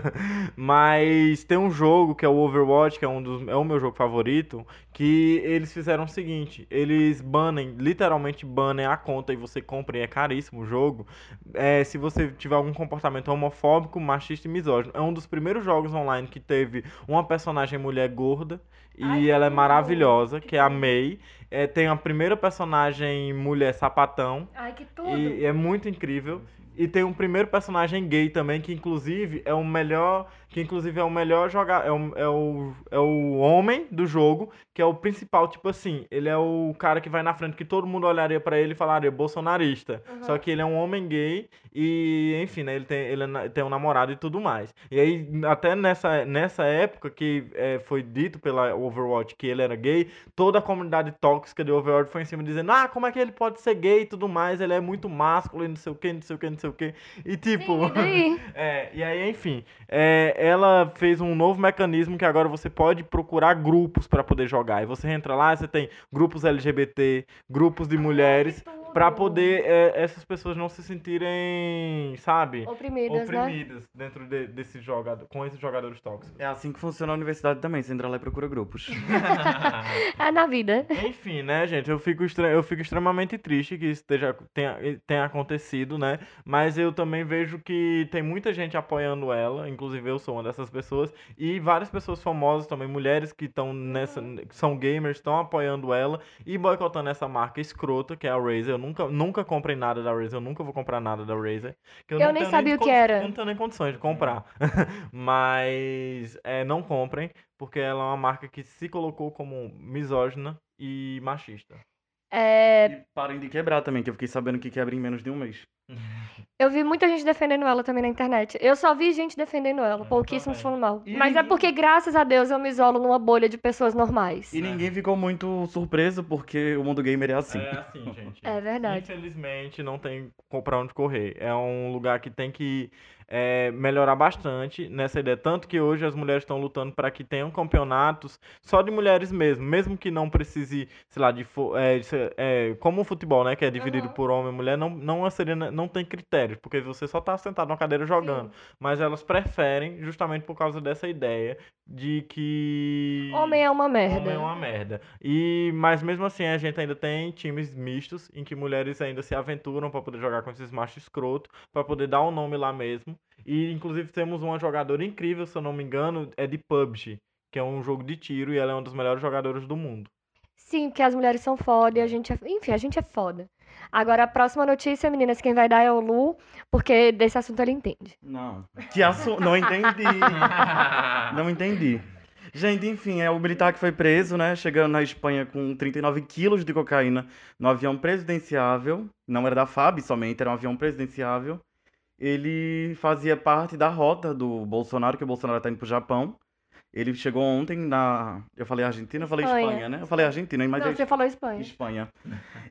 Mas tem um jogo que é o Overwatch, que é um dos é o meu jogo favorito, que eles fizeram o seguinte, eles banem, literalmente banem a conta e você compra e é caríssimo o jogo. É, se você tiver algum comportamento homofóbico, machista e misógino. É um dos primeiros jogos online que teve uma personagem mulher gorda e Ai, ela é maravilhosa, que, Que é a! May. É, tem a primeira personagem mulher sapatão Ai, que tudo. e é muito incrível. E tem um primeiro personagem gay também, que inclusive é o melhor. Que inclusive é o melhor jogar. É o, é, o, é o homem do jogo, que é o principal, tipo assim, ele é o cara que vai na frente, que todo mundo olharia pra ele e falaria bolsonarista. Uhum. Só que ele é um homem gay e, enfim, né, ele tem, ele é tem um namorado e tudo mais. E aí, até nessa, nessa época que é, foi dito pela Overwatch que ele era gay, toda a comunidade tóxica de Overwatch foi em cima dizendo, ah, como é que ele pode ser gay e tudo mais, ele é muito másculo e não sei o que, não sei o que, não sei o que. E tipo. Sim, e? É, e aí, enfim, é, ela fez um novo mecanismo que agora você pode procurar grupos pra poder jogar. E você entra lá, você tem grupos LGBT, grupos de mulheres, pra poder é, essas pessoas não se sentirem, sabe, Oprimidas, né? oprimidas dentro de, desse jogador, com esses jogadores tóxicos. É assim que funciona a universidade também. Você entra lá e procura grupos. É na vida. Enfim, né, gente, eu fico, eu fico extremamente triste que isso esteja, tenha, tenha acontecido, né? Mas eu também vejo que tem muita gente apoiando ela, inclusive eu sou uma dessas pessoas, e várias pessoas famosas também, mulheres que estão nessa, que são gamers, estão apoiando ela e boicotando essa marca escrota, que é a Razer. Eu nunca, nunca comprei nada da Razer, eu nunca vou comprar nada da Razer. que Eu não nem sabia o que era. Eu não tenho nem condições de comprar. Mas é, não comprem, porque ela é uma marca que se colocou como misógina e machista. É, E parem de quebrar também, que eu fiquei sabendo que quebra em menos de um mês. eu vi muita gente defendendo ela também na internet. Eu só vi gente defendendo ela, Eu pouquíssimos falando mal. E Mas é ninguém- porque, graças a Deus, eu me isolo numa bolha de pessoas normais. E ninguém ficou muito surpreso, porque o mundo gamer é assim. É assim, gente. É verdade. Infelizmente, não tem pra onde correr. É um lugar que tem que é, melhorar bastante nessa ideia. Tanto que hoje as mulheres estão lutando para que tenham campeonatos só de mulheres mesmo. Mesmo que não precise, sei lá, de. É, é, como o futebol, né? Que é dividido Uhum. por homem e mulher, não, não, seria, não tem critérios. Porque você só tá sentado numa cadeira jogando. Mas elas preferem, justamente por causa dessa ideia de que. Homem é uma merda. Homem é uma merda. E, mas mesmo assim, a gente ainda tem times mistos em que mulheres ainda se aventuram pra poder jogar com esses machos escroto, pra poder dar o nome lá mesmo. E inclusive temos uma jogadora incrível, se eu não me engano, é de PUBG, que é um jogo de tiro e ela é uma das melhores jogadoras do mundo. Sim, porque as mulheres são foda e a gente é... Enfim, a gente é foda. Agora, a próxima notícia, meninas, quem vai dar é o Lu, porque desse assunto ele entende. Não. Que assunto. Não entendi. Não entendi. Gente, enfim, é o militar que foi preso, né? Chegando na Espanha com 39 quilos de cocaína no avião presidenciável. Não era da FAB somente, era um avião presidenciável. Ele fazia parte da rota do Bolsonaro, que o Bolsonaro tá indo pro Japão. Ele chegou ontem na. Eu falei Argentina, eu falei Espanha. Espanha, né? Eu falei Argentina, mas Não, é você falou Espanha. Espanha.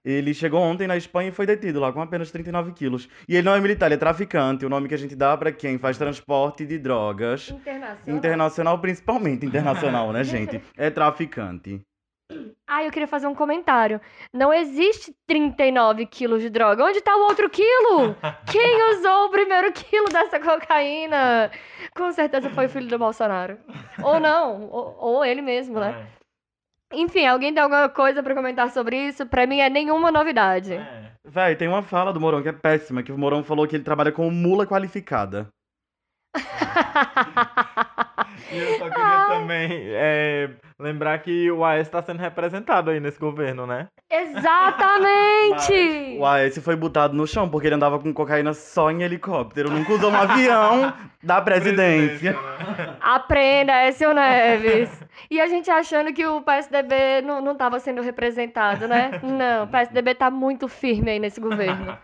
Ele chegou ontem na Espanha e foi detido lá com apenas 39 quilos. E ele não é militar, ele é traficante. O nome que a gente dá pra quem faz transporte de drogas. Internacional. Internacional, principalmente internacional, né, gente? É traficante. Ah, eu queria fazer um comentário. Não existe 39 quilos de droga. Onde tá o outro quilo? Quem usou o primeiro quilo dessa cocaína? Com certeza foi o filho do Bolsonaro. Ou não, ou, ou ele mesmo, né? Enfim, alguém tem alguma coisa pra comentar sobre isso? Pra mim é nenhuma novidade. É. é. Véi, tem uma fala do Mourão que é péssima, que o Mourão falou que ele trabalha como mula qualificada. E eu só queria também é, lembrar que o AES está sendo representado aí nesse governo, né? Exatamente! O AS foi botado no chão porque ele andava com cocaína só em helicóptero. Nunca usou um avião da presidência. né? Aprenda, Écio Neves. E a gente achando que o PSDB não, não tava sendo representado, né? Não, o PSDB tá muito firme aí nesse governo.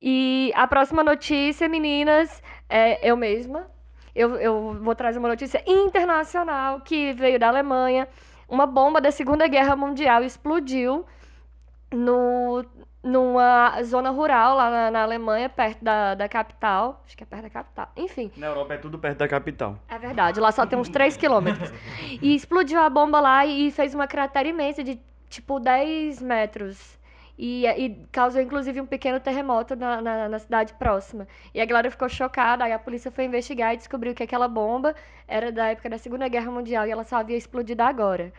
E a próxima notícia, meninas, é eu mesma. Eu, eu vou trazer uma notícia internacional que veio da Alemanha. Uma bomba da Segunda Guerra Mundial explodiu no, numa zona rural lá na, na Alemanha, perto da, da capital. Acho que é perto da capital. Enfim. Na Europa é tudo perto da capital. É verdade, lá só tem uns 3 quilômetros. E explodiu a bomba lá e fez uma cratera imensa de tipo 10 metros. E, e causou inclusive um pequeno terremoto na, na, na cidade próxima. E a galera ficou chocada, aí a polícia foi investigar e descobriu que aquela bomba era da época da Segunda Guerra Mundial e ela só havia explodido agora.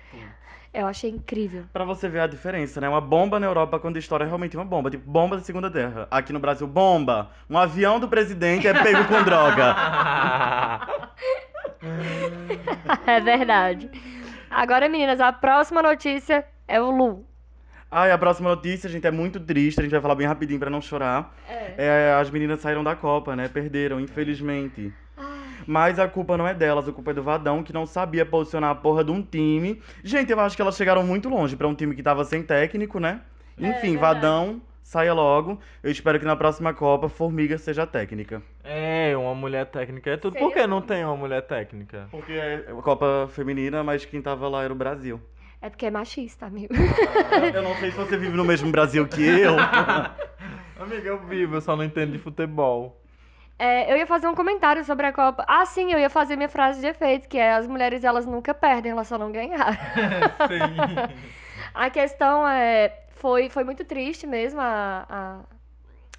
Eu achei incrível. Pra você ver a diferença, né? Uma bomba na Europa quando estoura é realmente uma bomba. Tipo, bomba da Segunda Guerra. Aqui no Brasil, bomba. Um avião do presidente é pego com droga. é verdade. Agora, meninas, a próxima notícia é o Lu. Ah, e a próxima notícia, gente, é muito triste, a gente vai falar bem rapidinho pra não chorar. É. É, as meninas saíram da Copa, né? Perderam, infelizmente. Mas a culpa não é delas, a culpa é do Vadão, que não sabia posicionar a porra de um time. Gente, eu acho que elas chegaram muito longe pra um time que tava sem técnico, né? Enfim, verdade. Vadão, saia logo. Eu espero que na próxima Copa Formiga seja técnica. É, uma mulher técnica é tudo. Seria Por que não tem uma mulher técnica? Porque é uma Copa feminina, mas quem tava lá era o Brasil. É porque é machista, amigo. Eu não sei se você vive no mesmo Brasil que eu. Amiga, eu vivo, eu só não entendo de futebol. É, eu ia fazer um comentário sobre a Copa. Ah, sim, eu ia fazer minha frase de efeito, que é as mulheres elas nunca perdem, elas só não ganharam. Sim. A questão é. Foi, foi muito triste mesmo a, a-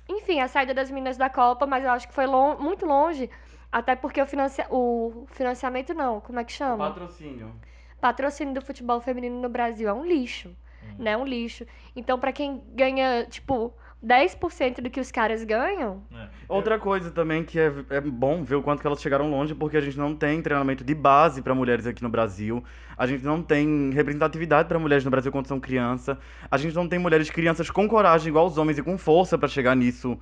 Enfim, a saída das meninas da Copa, mas eu acho que foi lon- muito longe. Até porque o, financia... o financiamento não, como é que chama? Patrocínio. Patrocínio do futebol feminino no Brasil é um lixo, né? Um lixo. Então, pra quem ganha, tipo, 10% do que os caras ganham, Outra coisa também que é, é bom ver o quanto que elas chegaram longe, porque a gente não tem treinamento de base para mulheres aqui no Brasil. A gente não tem representatividade para mulheres no Brasil quando são criança. A gente não tem mulheres crianças com coragem igual os homens e com força para chegar nisso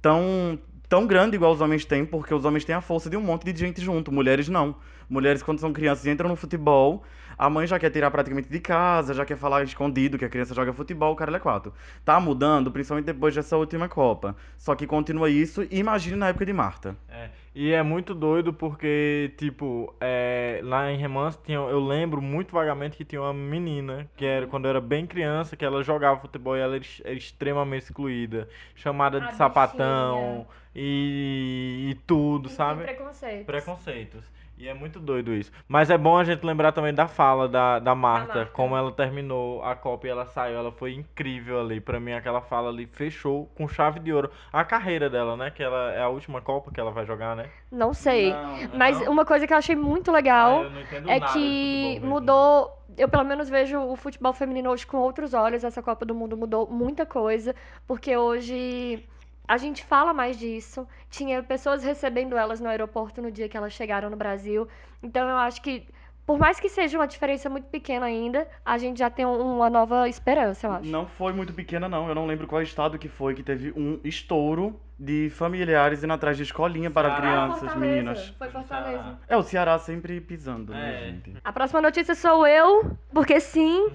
tão tão grande igual os homens têm, porque os homens têm a força de um monte de gente junto, mulheres não. Mulheres quando são crianças entram no futebol, a mãe já quer tirar praticamente de casa, já quer falar escondido que a criança joga futebol, o cara é quatro. Tá mudando, principalmente depois dessa última Copa. Só que continua isso, e imagine na época de Marta. É, e é muito doido porque, tipo, é, lá em Remanso tinha, eu lembro muito vagamente que tinha uma menina, que era quando eu era bem criança, que ela jogava futebol e ela era, era extremamente excluída, chamada de A sapatão e, e tudo, sabe? preconceito. Preconceitos. E é muito doido isso. Mas é bom a gente lembrar também da fala da, da Marta, Marta. como ela terminou a Copa e ela saiu. Ela foi incrível ali. Pra mim, aquela fala ali fechou com chave de ouro a carreira dela, né? Que ela é a última Copa que ela vai jogar, né? Não sei. Não, Mas não? uma coisa que eu achei muito legal Ah, é que mudou. Eu pelo menos vejo o futebol feminino hoje com outros olhos. Essa Copa do Mundo mudou muita coisa, porque hoje a gente fala mais disso. Tinha pessoas recebendo elas no aeroporto no dia que elas chegaram no Brasil. Então eu acho que, por mais que seja uma diferença muito pequena ainda, a gente já tem um- uma nova esperança, eu acho. Não foi muito pequena, não. Eu não lembro qual estado que foi que teve um estouro de familiares indo atrás de escolinha para Ceará. crianças, meninas. Foi Fortaleza. É, o Ceará sempre pisando, né, É. gente? A próxima notícia sou eu, porque sim.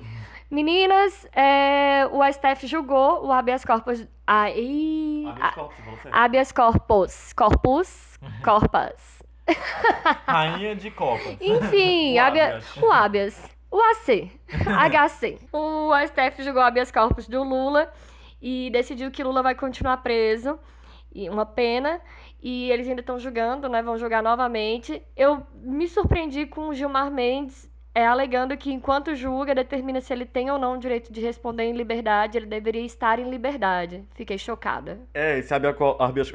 Meninas, é, o STF julgou o habeas corpus. Aí. Habeas corpus, você. Habeas corpus. Corpus? Corpus. Rainha de Copa. Enfim, O habea- habeas. o habeas. O AC. HC. O STF julgou o habeas corpus do Lula e decidiu que Lula vai continuar preso. E uma pena. E eles ainda estão julgando, né? Vão julgar novamente. Eu me surpreendi com o Gilmar Mendes é, alegando que enquanto julga, determina se ele tem ou não o direito de responder em liberdade, ele deveria estar em liberdade. Fiquei chocada. É, esse, habea- habeas-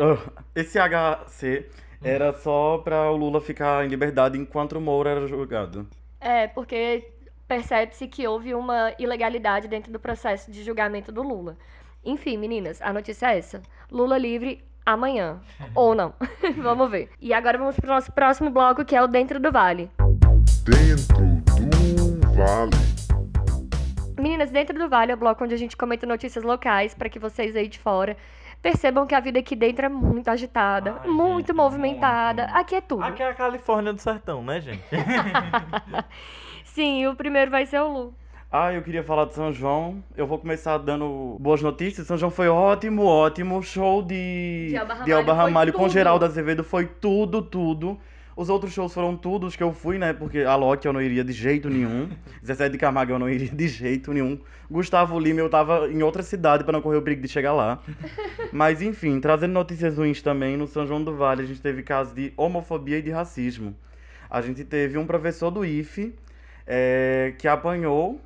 esse HC era só pra o Lula ficar em liberdade enquanto o Moura era julgado. É, porque percebe-se que houve uma ilegalidade dentro do processo de julgamento do Lula. Enfim, meninas, a notícia é essa. Lula livre amanhã. Ou não. vamos ver. E agora vamos pro nosso próximo bloco, que é o Dentro do Vale. Dentro do vale. Meninas, Dentro do Vale é o bloco onde a gente comenta notícias locais para que vocês aí de fora percebam que a vida aqui dentro é muito agitada, Ai, muito gente, movimentada. muito. Aqui é tudo. Aqui é a Califórnia do Sertão, né, gente? Sim, o primeiro vai ser o Lu. Ah, eu queria falar de São João. Eu vou começar dando boas notícias. São João foi ótimo, ótimo. O show de, De Elba de Elba Ramalho foi Ramalho com tudo. Geraldo Azevedo foi tudo, tudo. Os outros shows foram tudo os que eu fui, né? Porque a Loki eu não iria de jeito nenhum. Zezé de Camargo eu não iria de jeito nenhum. Gustavo Lima eu tava em outra cidade pra não correr o perigo de chegar lá. Mas enfim, trazendo notícias ruins também, no São João do Vale a gente teve casos de homofobia e de racismo. A gente teve um professor do IFE é, que apanhou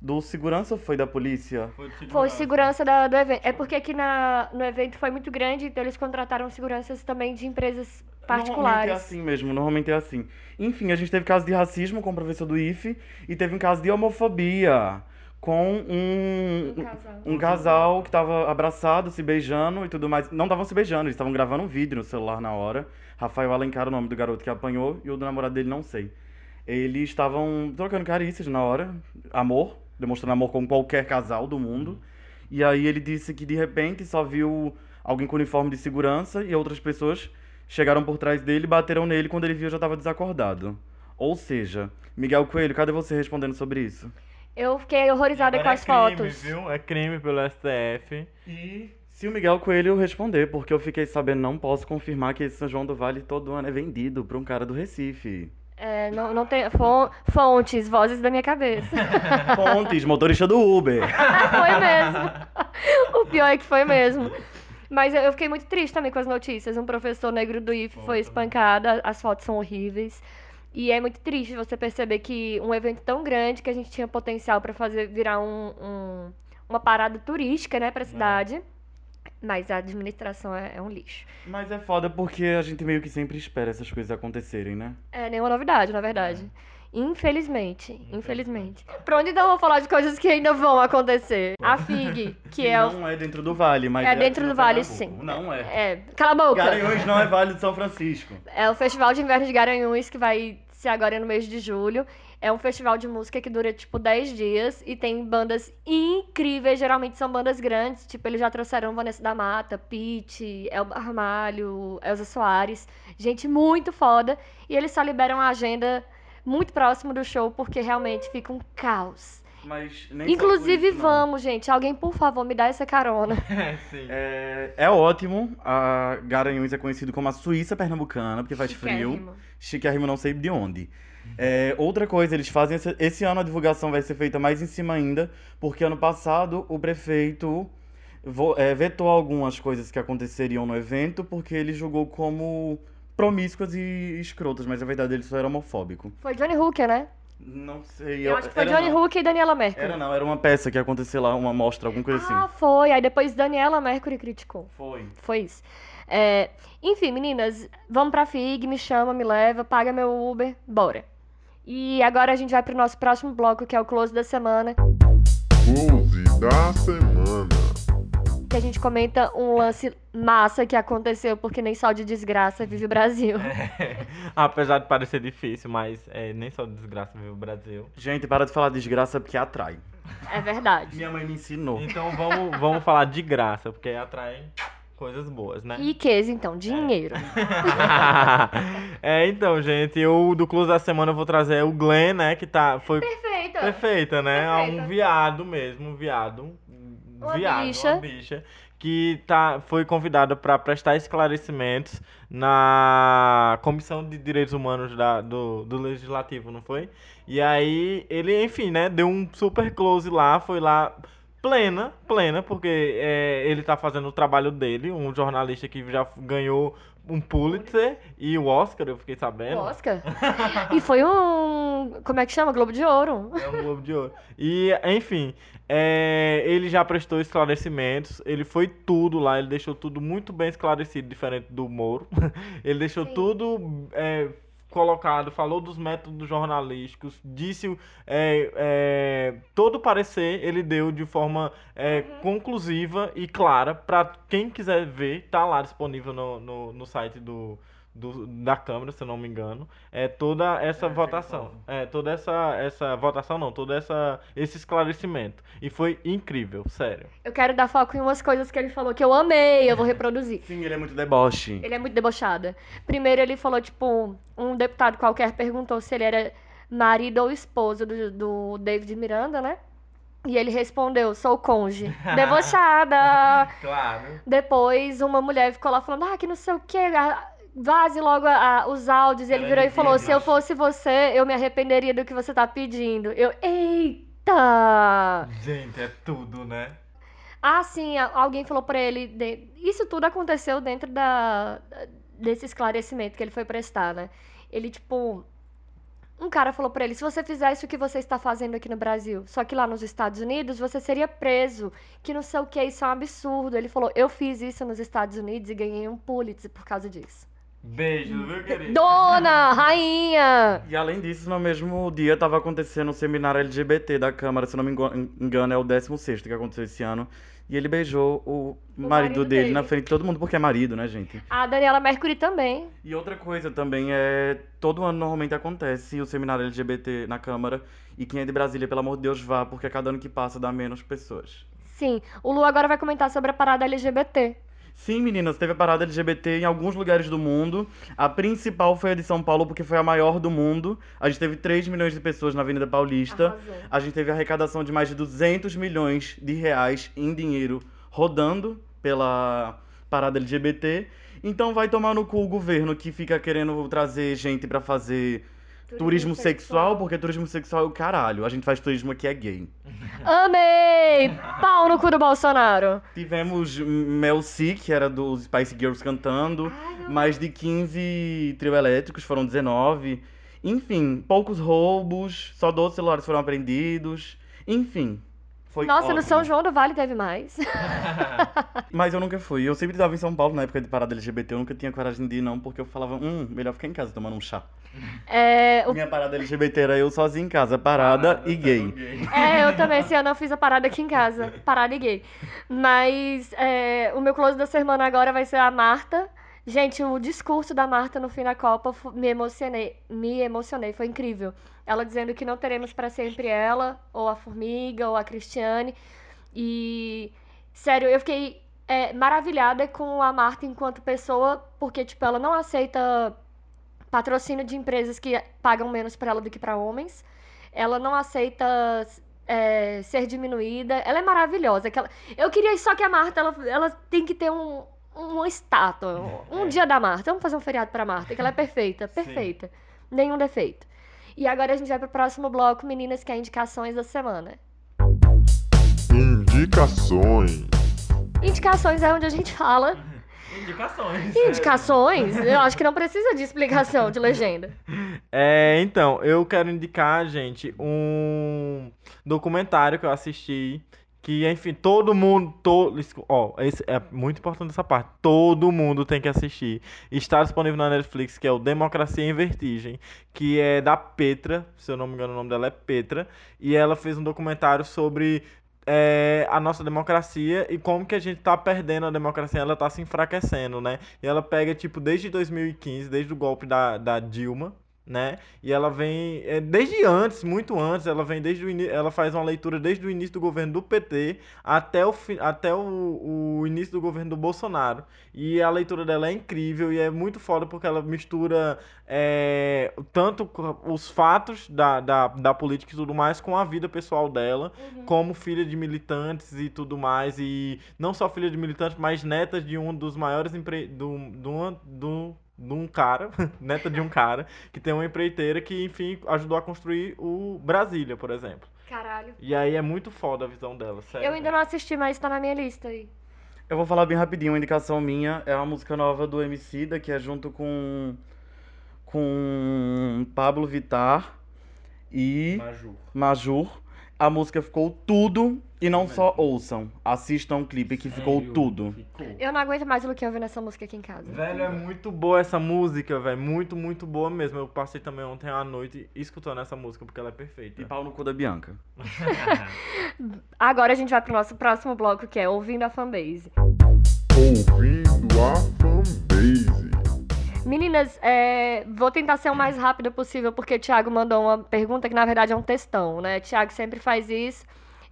do segurança ou foi da polícia? Foi segurança da- do evento. É porque aqui na, no evento foi muito grande, então eles contrataram seguranças também de empresas Normalmente é particulares. assim mesmo, normalmente é assim. Enfim, a gente teve caso de racismo com o professor do IFE e teve um caso de homofobia com um, Um casal. um casal que tava abraçado, se beijando e tudo mais. Não estavam se beijando, eles estavam gravando um vídeo no celular na hora. Rafael Alencar, o nome do garoto que apanhou, e o do namorado dele não sei. Eles estavam trocando carícias na hora, amor, demonstrando amor com qualquer casal do mundo. E aí ele disse que de repente só viu alguém com uniforme de segurança e outras pessoas chegaram por trás dele e bateram nele quando ele viu já estava desacordado. Ou seja, Miguel Coelho, cadê você respondendo sobre isso? Eu fiquei horrorizada com as é crime, fotos. viu? É crime pelo STF. E se o Miguel Coelho responder, porque eu fiquei sabendo, não posso confirmar que esse São João do Vale todo ano é vendido pra um cara do Recife. É, não, não tem. fon- Fontes, vozes da minha cabeça. Pontes, motorista do Uber. foi mesmo. O pior é que foi mesmo. Mas eu fiquei muito triste também com as notícias. Um professor negro do IF foi espancado, as fotos são horríveis. E é muito triste você perceber que um evento tão grande que a gente tinha potencial pra fazer virar um, um- uma parada turística, né, pra cidade. Mas a administração é, é um lixo. Mas é foda porque a gente meio que sempre espera essas coisas acontecerem, né? É nenhuma novidade, na verdade. Infelizmente, infelizmente. Pra onde então eu vou falar de coisas que ainda vão acontecer? A FIG, que é o. Não é dentro do Vale, mas É aqui dentro do Vale, sim. Não é. É, cala a boca! Garanhuns não é Vale de São Francisco. É o Festival de Inverno de Garanhuns, que vai ser agora no mês de julho. É um festival de música que dura, tipo, 10 dias e tem bandas incríveis. Geralmente são bandas grandes. Tipo, eles já trouxeram Vanessa da Mata, Pete, Elba Armalho, Elza Soares. Gente muito foda. E eles só liberam a agenda muito próximo do show, porque realmente fica um caos. Mas nem Inclusive, isso, vamos, gente. Alguém, por favor, me dá essa carona. É, sim. É, é ótimo. A Garanhuns é conhecido como a Suíça pernambucana, porque faz frio. Chiquérrimo. Chiquérrimo não sei de onde. É, outra coisa, eles fazem. Esse, esse ano a divulgação vai ser feita mais em cima ainda, porque ano passado o prefeito vo- é, vetou algumas coisas que aconteceriam no evento, porque ele julgou como promíscuas e escrotas, mas na verdade ele só era homofóbico. Foi Johnny Hooker, né? Não sei. Eu acho que foi Johnny não. Hooker e Daniela Mercury. Era não, era uma peça que ia acontecer lá, uma mostra, alguma coisa Ah, assim. foi. Aí depois Daniela Mercury criticou. Foi. Foi isso. É, enfim, meninas, vamos pra FIG, me chama, me leva, paga meu Uber, bora. E agora a gente vai pro nosso próximo bloco, que é o Close da Semana, Close da semana. Que a gente comenta um lance massa que aconteceu, porque nem só de desgraça vive o Brasil. Apesar de parecer difícil, mas é, nem só desgraça vive o Brasil. Gente, para de falar desgraça porque atrai. É verdade. Minha mãe me ensinou. Então vamos, vamos falar de graça, porque atrai coisas boas, né? Riqueza, então, dinheiro. é, então, gente, o do Close da semana eu vou trazer o Glenn, né? Que tá, foi Perfeita. perfeita, né? Perfeita. Um viado mesmo, um viado. Um Uma viado, bicha. uma bicha. Que tá, foi convidada para prestar esclarecimentos na Comissão de Direitos Humanos da- do, do Legislativo, não foi? E aí, ele, enfim, né? Deu um super close lá, foi lá plena, plena, porque é, ele tá fazendo o trabalho dele, um jornalista que já ganhou um Pulitzer e o Oscar, eu fiquei O sabendo. Oscar. E foi um. Como é que chama? Globo de Ouro. É um Globo de Ouro. E, enfim, é, ele já prestou esclarecimentos, ele foi tudo lá, ele deixou tudo muito bem esclarecido, diferente do Moro. Ele deixou Sim. tudo é, colocado, falou dos métodos jornalísticos, disse é, é, todo o parecer ele deu de forma é, conclusiva e clara para quem quiser ver, tá lá disponível no, no, no site do, do- da Câmara, se eu não me engano, é toda essa É, votação, é toda essa essa votação não, todo essa esse esclarecimento e foi incrível, sério. Eu quero dar foco em umas coisas que ele falou que eu amei, eu vou reproduzir. Sim, ele é muito deboche. Ele é muito debochada. Primeiro ele falou, tipo, um deputado qualquer perguntou se ele era marido ou esposo do, do David Miranda, né? E ele respondeu, sou cônjuge. Debochada! Claro. Depois uma mulher ficou lá falando, ah, que não sei o que, vaze logo a- a- os áudios. E ele Ela virou e falou, se eu fosse você, eu me arrependeria do que você tá pedindo. Eu, eita! Gente, é tudo, né? Ah, sim, alguém falou pra ele. de- Isso tudo aconteceu dentro da desse esclarecimento que ele foi prestar, né? Ele, tipo. Um cara falou pra ele: se você fizesse o que você está fazendo aqui no Brasil, só que lá nos Estados Unidos, você seria preso. Que não sei o que, isso é um absurdo. Ele falou: eu fiz isso nos Estados Unidos e ganhei um Pulitzer por causa disso. Beijo, viu, querido? Dona, rainha! E além disso, no mesmo dia tava acontecendo o seminário LGBT da Câmara, se não me engano, é o 16 que aconteceu esse ano. E ele beijou o, O marido, marido dele, dele. na frente de todo mundo, porque é marido, né, gente? A Daniela Mercury também. E outra coisa também é. Todo ano normalmente acontece o seminário LGBT na Câmara. E quem é de Brasília, pelo amor de Deus, vá, porque a cada ano que passa dá menos pessoas. Sim. O Lu agora vai comentar sobre a parada LGBT. Sim, meninas, teve a parada LGBT em alguns lugares do mundo. A principal foi a de São Paulo, porque foi a maior do mundo. A gente teve 3 milhões de pessoas na Avenida Paulista. Arrasou. A gente teve arrecadação de mais de 200 milhões de reais em dinheiro rodando pela parada LGBT. Então vai tomar no cu o governo que fica querendo trazer gente pra fazer turismo, sexual, porque turismo sexual é o caralho. A gente faz turismo aqui é gay. Amei! Pau no cu do Bolsonaro. Tivemos Mel C, que era dos Spice Girls cantando. Mais de 15 trio elétricos, foram 19. Enfim, poucos roubos, só 12 celulares foram apreendidos. Enfim, foi Nossa, no ótimo. São João do Vale teve mais. Mas eu nunca fui. Eu sempre estava em São Paulo na época de parada LGBT. Eu nunca tinha coragem de ir, não, porque eu falava, hum, melhor ficar em casa tomando um chá. É, o- Minha parada LGBT era eu sozinho em casa, parada e gay. é, eu também esse ano eu fiz a parada aqui em casa. Parada e gay. Mas é, o meu close da semana agora vai ser a Marta. Gente, o discurso da Marta no fim da Copa me emocionei. Me emocionei, foi incrível. Ela dizendo que não teremos para sempre ela, ou a Formiga, ou a Cristiane. E, sério, eu fiquei é, maravilhada com a Marta enquanto pessoa, porque, tipo, ela não aceita patrocínio de empresas que pagam menos para ela do que para homens. Ela não aceita é, ser diminuída. Ela é maravilhosa. Aquela... Eu queria só que a Marta, ela, ela tem que ter um, uma estátua. Um É. dia da Marta. Vamos fazer um feriado pra Marta, que ela é perfeita. Perfeita. Nenhum defeito. E agora a gente vai pro próximo bloco, meninas, que é indicações da semana. Indicações. Indicações é onde a gente fala. Indicações. Indicações? Eu acho que não precisa de explicação de legenda. É, então, eu quero indicar, gente, um documentário que eu assisti. Que, enfim, todo mundo. To, ó, esse é muito importante essa parte. Todo mundo tem que assistir. Está disponível na Netflix, que é o Democracia em Vertigem. Que é da Petra. Se eu não me engano, o nome dela é Petra. E ela fez um documentário sobre é, a nossa democracia e como que a gente tá perdendo a democracia, ela tá se enfraquecendo, né? E ela pega, tipo, desde 2015, desde o golpe da, da Dilma, né? E ela vem, é, desde antes, muito antes, ela vem desde o ela faz uma leitura desde o início do governo do PT até o, até o, o início do governo do Bolsonaro. E a leitura dela é incrível e é muito foda porque ela mistura é, tanto os fatos da, da, da política e tudo mais com a vida pessoal dela como filha de militantes e tudo mais, e não só filha de militantes, mas neta de um dos maiores empre... do, do, do, de um cara, neta de um cara, que tem uma empreiteira que, enfim, ajudou a construir o Brasília, por exemplo. Caralho. E aí é muito foda a visão dela, sério. Eu ainda não assisti, mas tá na minha lista aí. Eu vou falar bem rapidinho, uma indicação minha é uma música nova do Emicida, que é junto com com Pablo Vittar e Maju. Majur. A música ficou tudo e não só ouçam, assistam o clipe que ficou Sério? tudo. Ficou. Eu não aguento mais o Luquinha ouvindo essa música aqui em casa. Velho, é muito boa essa música, velho. Muito, muito boa mesmo. Eu passei também ontem à noite escutando essa música porque ela é perfeita. E pau no cu da Bianca. Agora a gente vai pro nosso próximo bloco, que é Ouvindo a Fanbase. Ouvindo a fanbase. Meninas, é, vou tentar ser o mais rápido possível, porque o Thiago mandou uma pergunta que na verdade é um textão, né? Thiago sempre faz isso.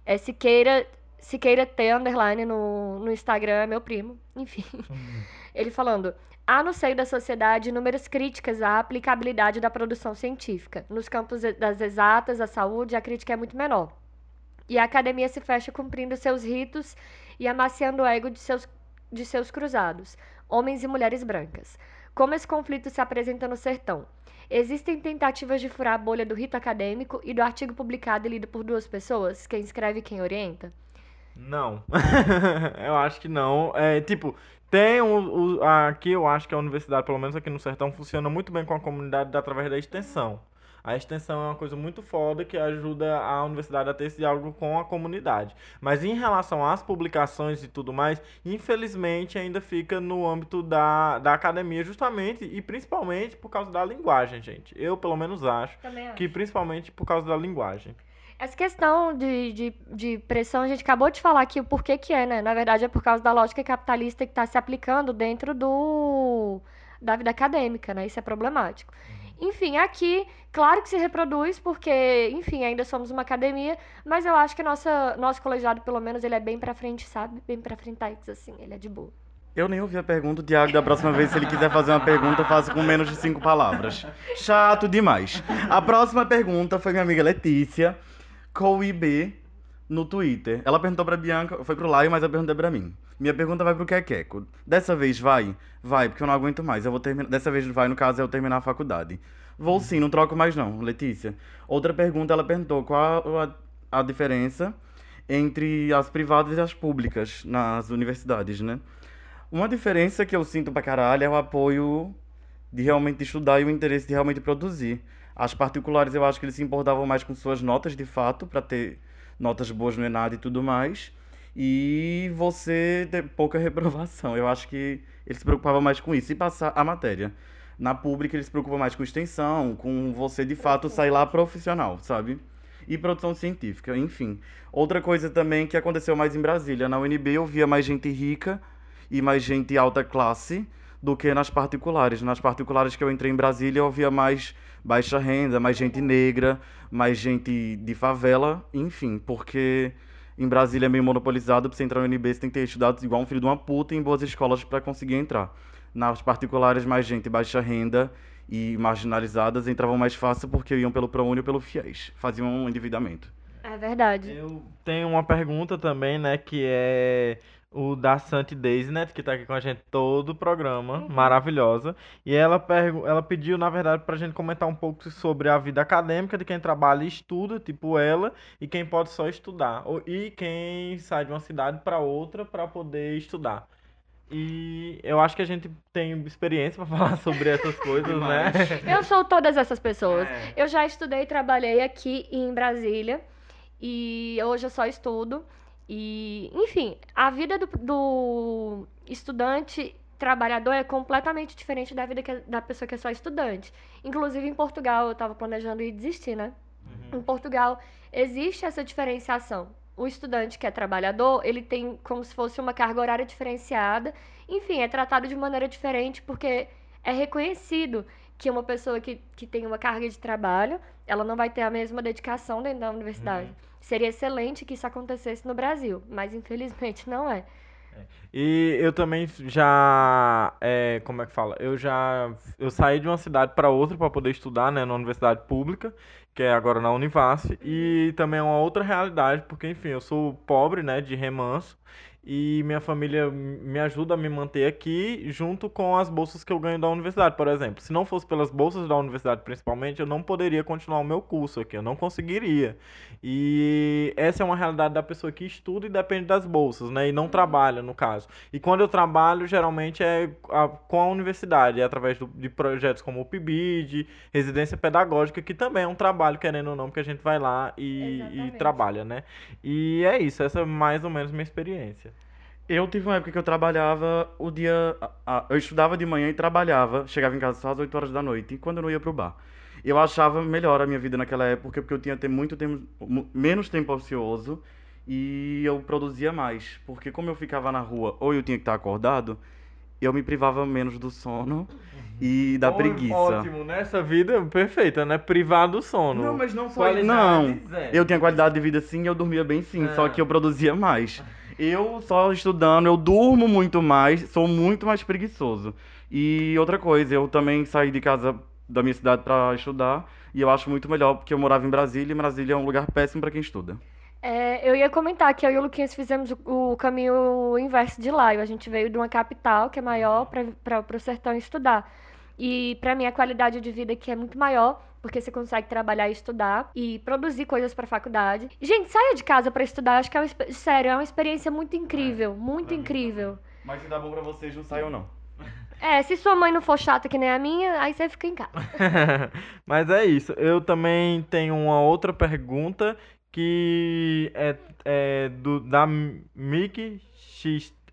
É Siqueira, Siqueira T underline no, no Instagram, é meu primo. Enfim. Ele falando. Há no seio da sociedade inúmeras críticas à aplicabilidade da produção científica. Nos campos das exatas, a saúde, a crítica é muito menor. E a academia se fecha cumprindo seus ritos e amaciando o ego de seus, de seus cruzados, homens e mulheres brancas. Como esse conflito se apresenta no sertão? Existem tentativas de furar a bolha do rito acadêmico e do artigo publicado e lido por duas pessoas, quem escreve e quem orienta? Não. eu acho que não. É, tipo, tem o, o- aqui eu acho que a universidade, pelo menos aqui no Sertão, funciona muito bem com a comunidade através da extensão. A extensão é uma coisa muito foda que ajuda a universidade a ter esse diálogo com a comunidade. Mas em relação às publicações e tudo mais, infelizmente ainda fica no âmbito da, da academia, justamente e principalmente por causa da linguagem, gente. Eu, pelo menos, acho Também que principalmente por causa da linguagem. Essa questão de, de, de pressão, a gente acabou de falar aqui o porquê que é, né? Na verdade, é por causa da lógica capitalista que está se aplicando dentro do, da vida acadêmica, né? Isso é problemático. Enfim, aqui, claro que se reproduz, porque, enfim, ainda somos uma academia, mas eu acho que nossa, nosso colegiado, pelo menos, ele é bem pra frente, sabe? Bem pra frente, assim, ele é de boa. Eu nem ouvi a pergunta, o Thiago, da próxima vez, se ele quiser fazer uma pergunta, faça com menos de cinco palavras. Chato demais. A próxima pergunta foi minha amiga Letícia, CouIB, no Twitter. Ela perguntou pra Bianca, foi pro Laio, mas a pergunta é pra mim. Minha pergunta vai pro Quequeco. Dessa vez vai? Vai, porque eu não aguento mais. Eu vou terminar. Dessa vez vai, no caso, é eu terminar a faculdade. Vou sim, não troco mais não, Letícia. Outra pergunta, ela perguntou qual a, a diferença entre as privadas e as públicas nas universidades, né? Uma diferença que eu sinto pra caralho é o apoio de realmente estudar e o interesse de realmente produzir. As particulares eu acho que eles se importavam mais com suas notas de fato, para ter notas boas no Enad e tudo mais. E você ter pouca reprovação. Eu acho que eles se preocupavam mais com isso e passar a matéria. Na pública eles se preocupam mais com extensão, com você de fato sair lá profissional, sabe? E produção científica, enfim. Outra coisa também que aconteceu mais em Brasília, na UNB eu via mais gente rica e mais gente alta classe do que nas particulares. Nas particulares que eu entrei em Brasília, eu via mais baixa renda, mais gente negra, mais gente de favela, enfim, porque em Brasília é meio monopolizado, pra você entrar no UNB você tem que ter estudado igual um filho de uma puta em boas escolas para conseguir entrar. Nas particulares, mais gente baixa renda e marginalizadas entravam mais fácil porque iam pelo ProUni ou pelo FIES, faziam um endividamento. É verdade. Eu tenho uma pergunta também, né, que é o da Santi Daisy, né, que tá aqui com a gente todo o programa, Uhum. maravilhosa. E ela, pergu- ela pediu, na verdade, pra gente comentar um pouco sobre a vida acadêmica de quem trabalha e estuda, tipo ela, e quem pode só estudar. Ou- E quem sai de uma cidade pra outra pra poder estudar. E eu acho que a gente tem experiência pra falar sobre essas coisas, né? Eu sou todas essas pessoas. É. Eu já estudei e trabalhei aqui em Brasília. E hoje eu só estudo. E, enfim, a vida do, do estudante trabalhador é completamente diferente da vida que- da pessoa que é só estudante. Inclusive em Portugal, eu tava planejando ir desistir, né? Em Portugal existe essa diferenciação. O estudante que é trabalhador, ele tem como se fosse uma carga horária diferenciada. Enfim, é tratado de maneira diferente porque é reconhecido que uma pessoa que, que tem uma carga de trabalho, ela não vai ter a mesma dedicação dentro da universidade. Seria excelente que isso acontecesse no Brasil, mas infelizmente não é. E eu também já, é, como é que fala? Eu já, eu saí de uma cidade para outra para poder estudar, né, na universidade pública, que é agora na Univasf, e também é uma outra realidade, porque enfim, eu sou pobre, né, de remanso, e minha família me ajuda a me manter aqui junto com as bolsas que eu ganho da universidade, por exemplo. Se não fosse pelas bolsas da universidade, principalmente, eu não poderia continuar o meu curso aqui, eu não conseguiria. E essa é uma realidade da pessoa que estuda e depende das bolsas, né? E não trabalha, no caso. E quando eu trabalho, geralmente é a- com a universidade, é através do- de projetos como o PIBID, residência pedagógica, que também é um trabalho, querendo ou não, porque a gente vai lá e, e trabalha, né? E é isso, essa é mais ou menos minha experiência. Eu tive uma época que eu trabalhava o dia. a- Eu estudava de manhã e trabalhava. Chegava em casa só às 8 horas da noite, quando eu não ia pro bar. Eu achava melhor a minha vida naquela época, porque eu tinha ter muito tempo, menos tempo ocioso e eu produzia mais. Porque como eu ficava na rua ou eu tinha que estar acordado, eu me privava menos do sono e da Ó- preguiça. Ótimo, né? Essa vida perfeita, né? Privar do sono. Não, mas não só Qualidade Não, zero. eu tinha qualidade de vida sim, eu dormia bem sim, só Ah. que eu produzia mais. Eu só estudando, eu durmo muito mais, sou muito mais preguiçoso. E outra coisa, eu também saí de casa da minha cidade pra estudar, e eu acho muito melhor porque eu morava em Brasília, e Brasília é um lugar péssimo pra quem estuda. É, eu ia comentar que eu e o Luquinhas fizemos o, o caminho inverso de lá. A gente veio de uma capital que é maior para o sertão estudar. E para mim a qualidade de vida aqui é muito maior, porque você consegue trabalhar e estudar e produzir coisas para faculdade. Gente, saia de casa para estudar, acho que é uma, sério, é uma experiência muito incrível, muito pra mim incrível. Mas se dá bom pra vocês, não saiam não. É, se sua mãe não for chata que nem a minha, aí você fica em casa. Mas é isso. Eu também tenho uma outra pergunta que é, é do, da Mickey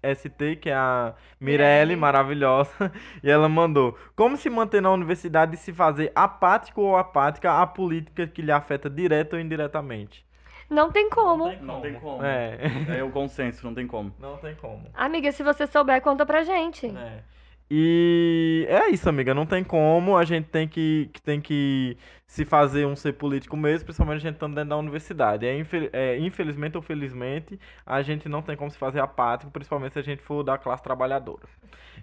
XST, que é a Mirelle, Mirelle. maravilhosa. E ela mandou: Como se manter na universidade e se fazer apático ou apática à política que lhe afeta direto ou indiretamente? Não tem como. Não tem como. É. É o consenso, não tem como. Não tem como. Amiga, se você souber, conta pra gente. É. E é isso, amiga. Não tem como. A gente tem que, que tem que se fazer um ser político mesmo, principalmente a gente estando dentro da universidade. É, infel- é, infelizmente ou felizmente, a gente não tem como se fazer apático, principalmente se a gente for da classe trabalhadora.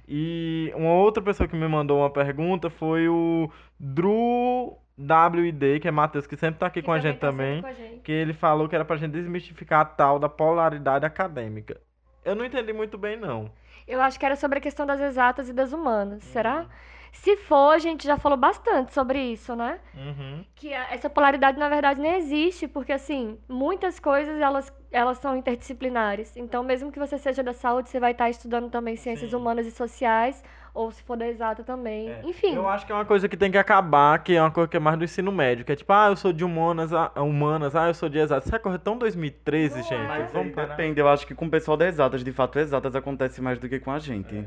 E uma outra pessoa que me mandou uma pergunta foi o Drew WID, que é Matheus, que sempre tá aqui com a gente tá também. com a gente. Que ele falou que era pra gente desmistificar a tal da polaridade acadêmica. Eu não entendi muito bem, não. Eu acho que era sobre a questão das exatas e das humanas. Uhum. Será? Se for, a gente já falou bastante sobre isso, né? Uhum. Que essa polaridade, na verdade, nem existe, porque, assim, muitas coisas, elas, elas são interdisciplinares. Então, mesmo que você seja da saúde, você vai estar estudando também ciências Sim. humanas e sociais, ou se for da exata também. É. Enfim, Eu acho que é uma coisa que tem que acabar, que é uma coisa que é mais do ensino médio, que é tipo, ah, eu sou de humanas, ah, humanas, ah, eu sou de exatas. Isso é coisa tão 2013, Não gente. é. Mas aí Vamos parar. depende, eu acho que com o pessoal das exatas, de fato, exatas acontece mais do que com a gente.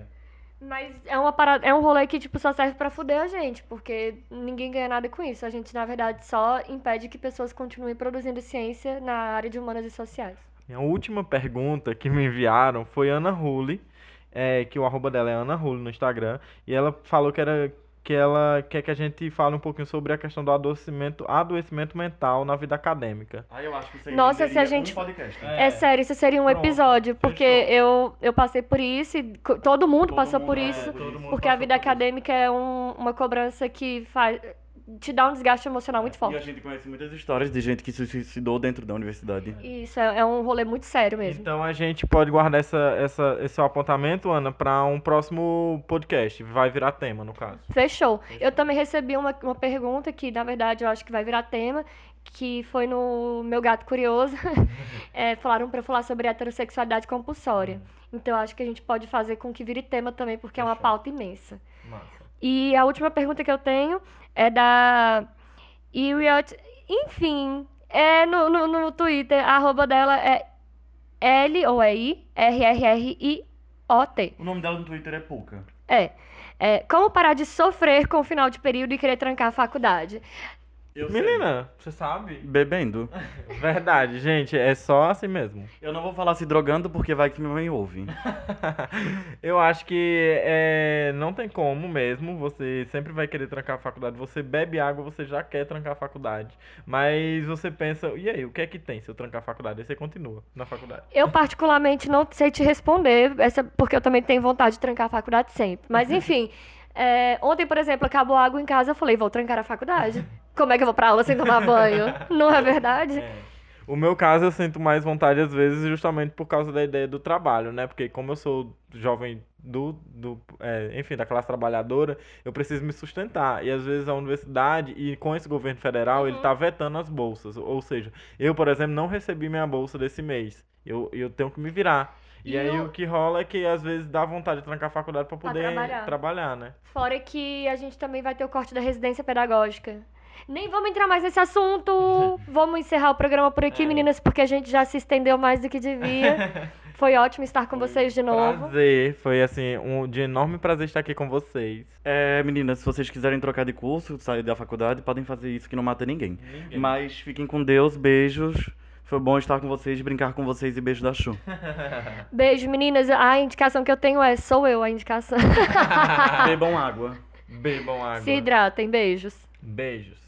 mas é uma parada, é um rolê que, tipo, só serve pra fuder a gente, porque ninguém ganha nada com isso. A gente, na verdade, só impede que pessoas continuem produzindo ciência na área de humanas e sociais. A última pergunta que me enviaram foi Ana Rulli, é, que o arroba dela é Ana Rulli no Instagram, e ela falou que era que ela quer que a gente fale um pouquinho sobre a questão do adoecimento, adoecimento mental na vida acadêmica. Ah, eu acho que isso Nossa, se a gente- um podcast. É. É, sério, isso seria um Pronto, episódio, porque fechou. eu, eu passei por isso e todo mundo Todo passou mundo por passou isso, isso. porque a vida acadêmica é um- uma cobrança que faz te dá um desgaste emocional muito E a forte. gente conhece muitas histórias de gente que se suicidou dentro da universidade. Isso é, é um rolê muito sério mesmo. Então a gente pode guardar essa, essa, esse seu apontamento, Ana, para um próximo podcast. Vai virar tema, no caso. Fechou. Eu também recebi uma, uma pergunta que, na verdade, eu acho que vai virar tema, que foi no meu gato curioso. É, falaram pra eu falar sobre heterossexualidade compulsória. Então, eu acho que a gente pode fazer com que vire tema também, porque é uma Fechou. pauta imensa. Massa. E a última pergunta que eu tenho é da Iriot. Enfim, é no, no, no Twitter, a arroba dela é L ou é I, R-R-R-I-O-T. O nome dela no Twitter é Puka. É, é. Como parar de sofrer com o final de período e querer trancar a faculdade? Eu sei. Menina, você sabe? Bebendo. Verdade, gente, é só assim mesmo. Eu não vou falar se drogando porque vai que minha mãe ouve. Eu acho que é, não tem como mesmo. Você sempre vai querer trancar a faculdade. Você bebe água, você já quer trancar a faculdade. Mas você pensa, e aí, o que é que tem se eu trancar a faculdade? Aí você continua na faculdade. Eu, particularmente, não sei te responder, essa, porque eu também tenho vontade de trancar a faculdade sempre. Mas, enfim, é, ontem, por exemplo, acabou a água em casa, eu falei, vou trancar a faculdade. Como é que eu vou pra aula sem tomar banho? Não é verdade? O meu caso, eu sinto mais vontade às vezes justamente por causa da ideia do trabalho, né? Porque como eu sou jovem do, do é, enfim, da classe trabalhadora, eu preciso me sustentar. E às vezes a universidade, e com esse governo federal, ele tá vetando as bolsas. Ou seja, eu, por exemplo, não recebi minha bolsa desse mês. Eu, eu tenho que me virar. E, E aí eu- o que rola é que às vezes dá vontade de trancar a faculdade pra poder trabalhar. trabalhar, né? Fora que a gente também vai ter o corte da residência pedagógica. Nem vamos entrar mais nesse assunto. Vamos encerrar o programa por aqui, É. meninas, porque a gente já se estendeu mais do que devia. Foi ótimo estar com vocês de novo. Prazer, foi assim, um de enorme prazer estar aqui com vocês. É, meninas, se vocês quiserem trocar de curso, sair da faculdade, podem fazer isso que não mata ninguém. Ninguém. Mas fiquem com Deus, beijos. Foi bom estar com vocês, brincar com vocês e beijo da Chu. Beijo, meninas. A indicação que eu tenho é: sou eu a indicação. Bebam água. Bebam água. Se hidratem. Beijos. Beijos.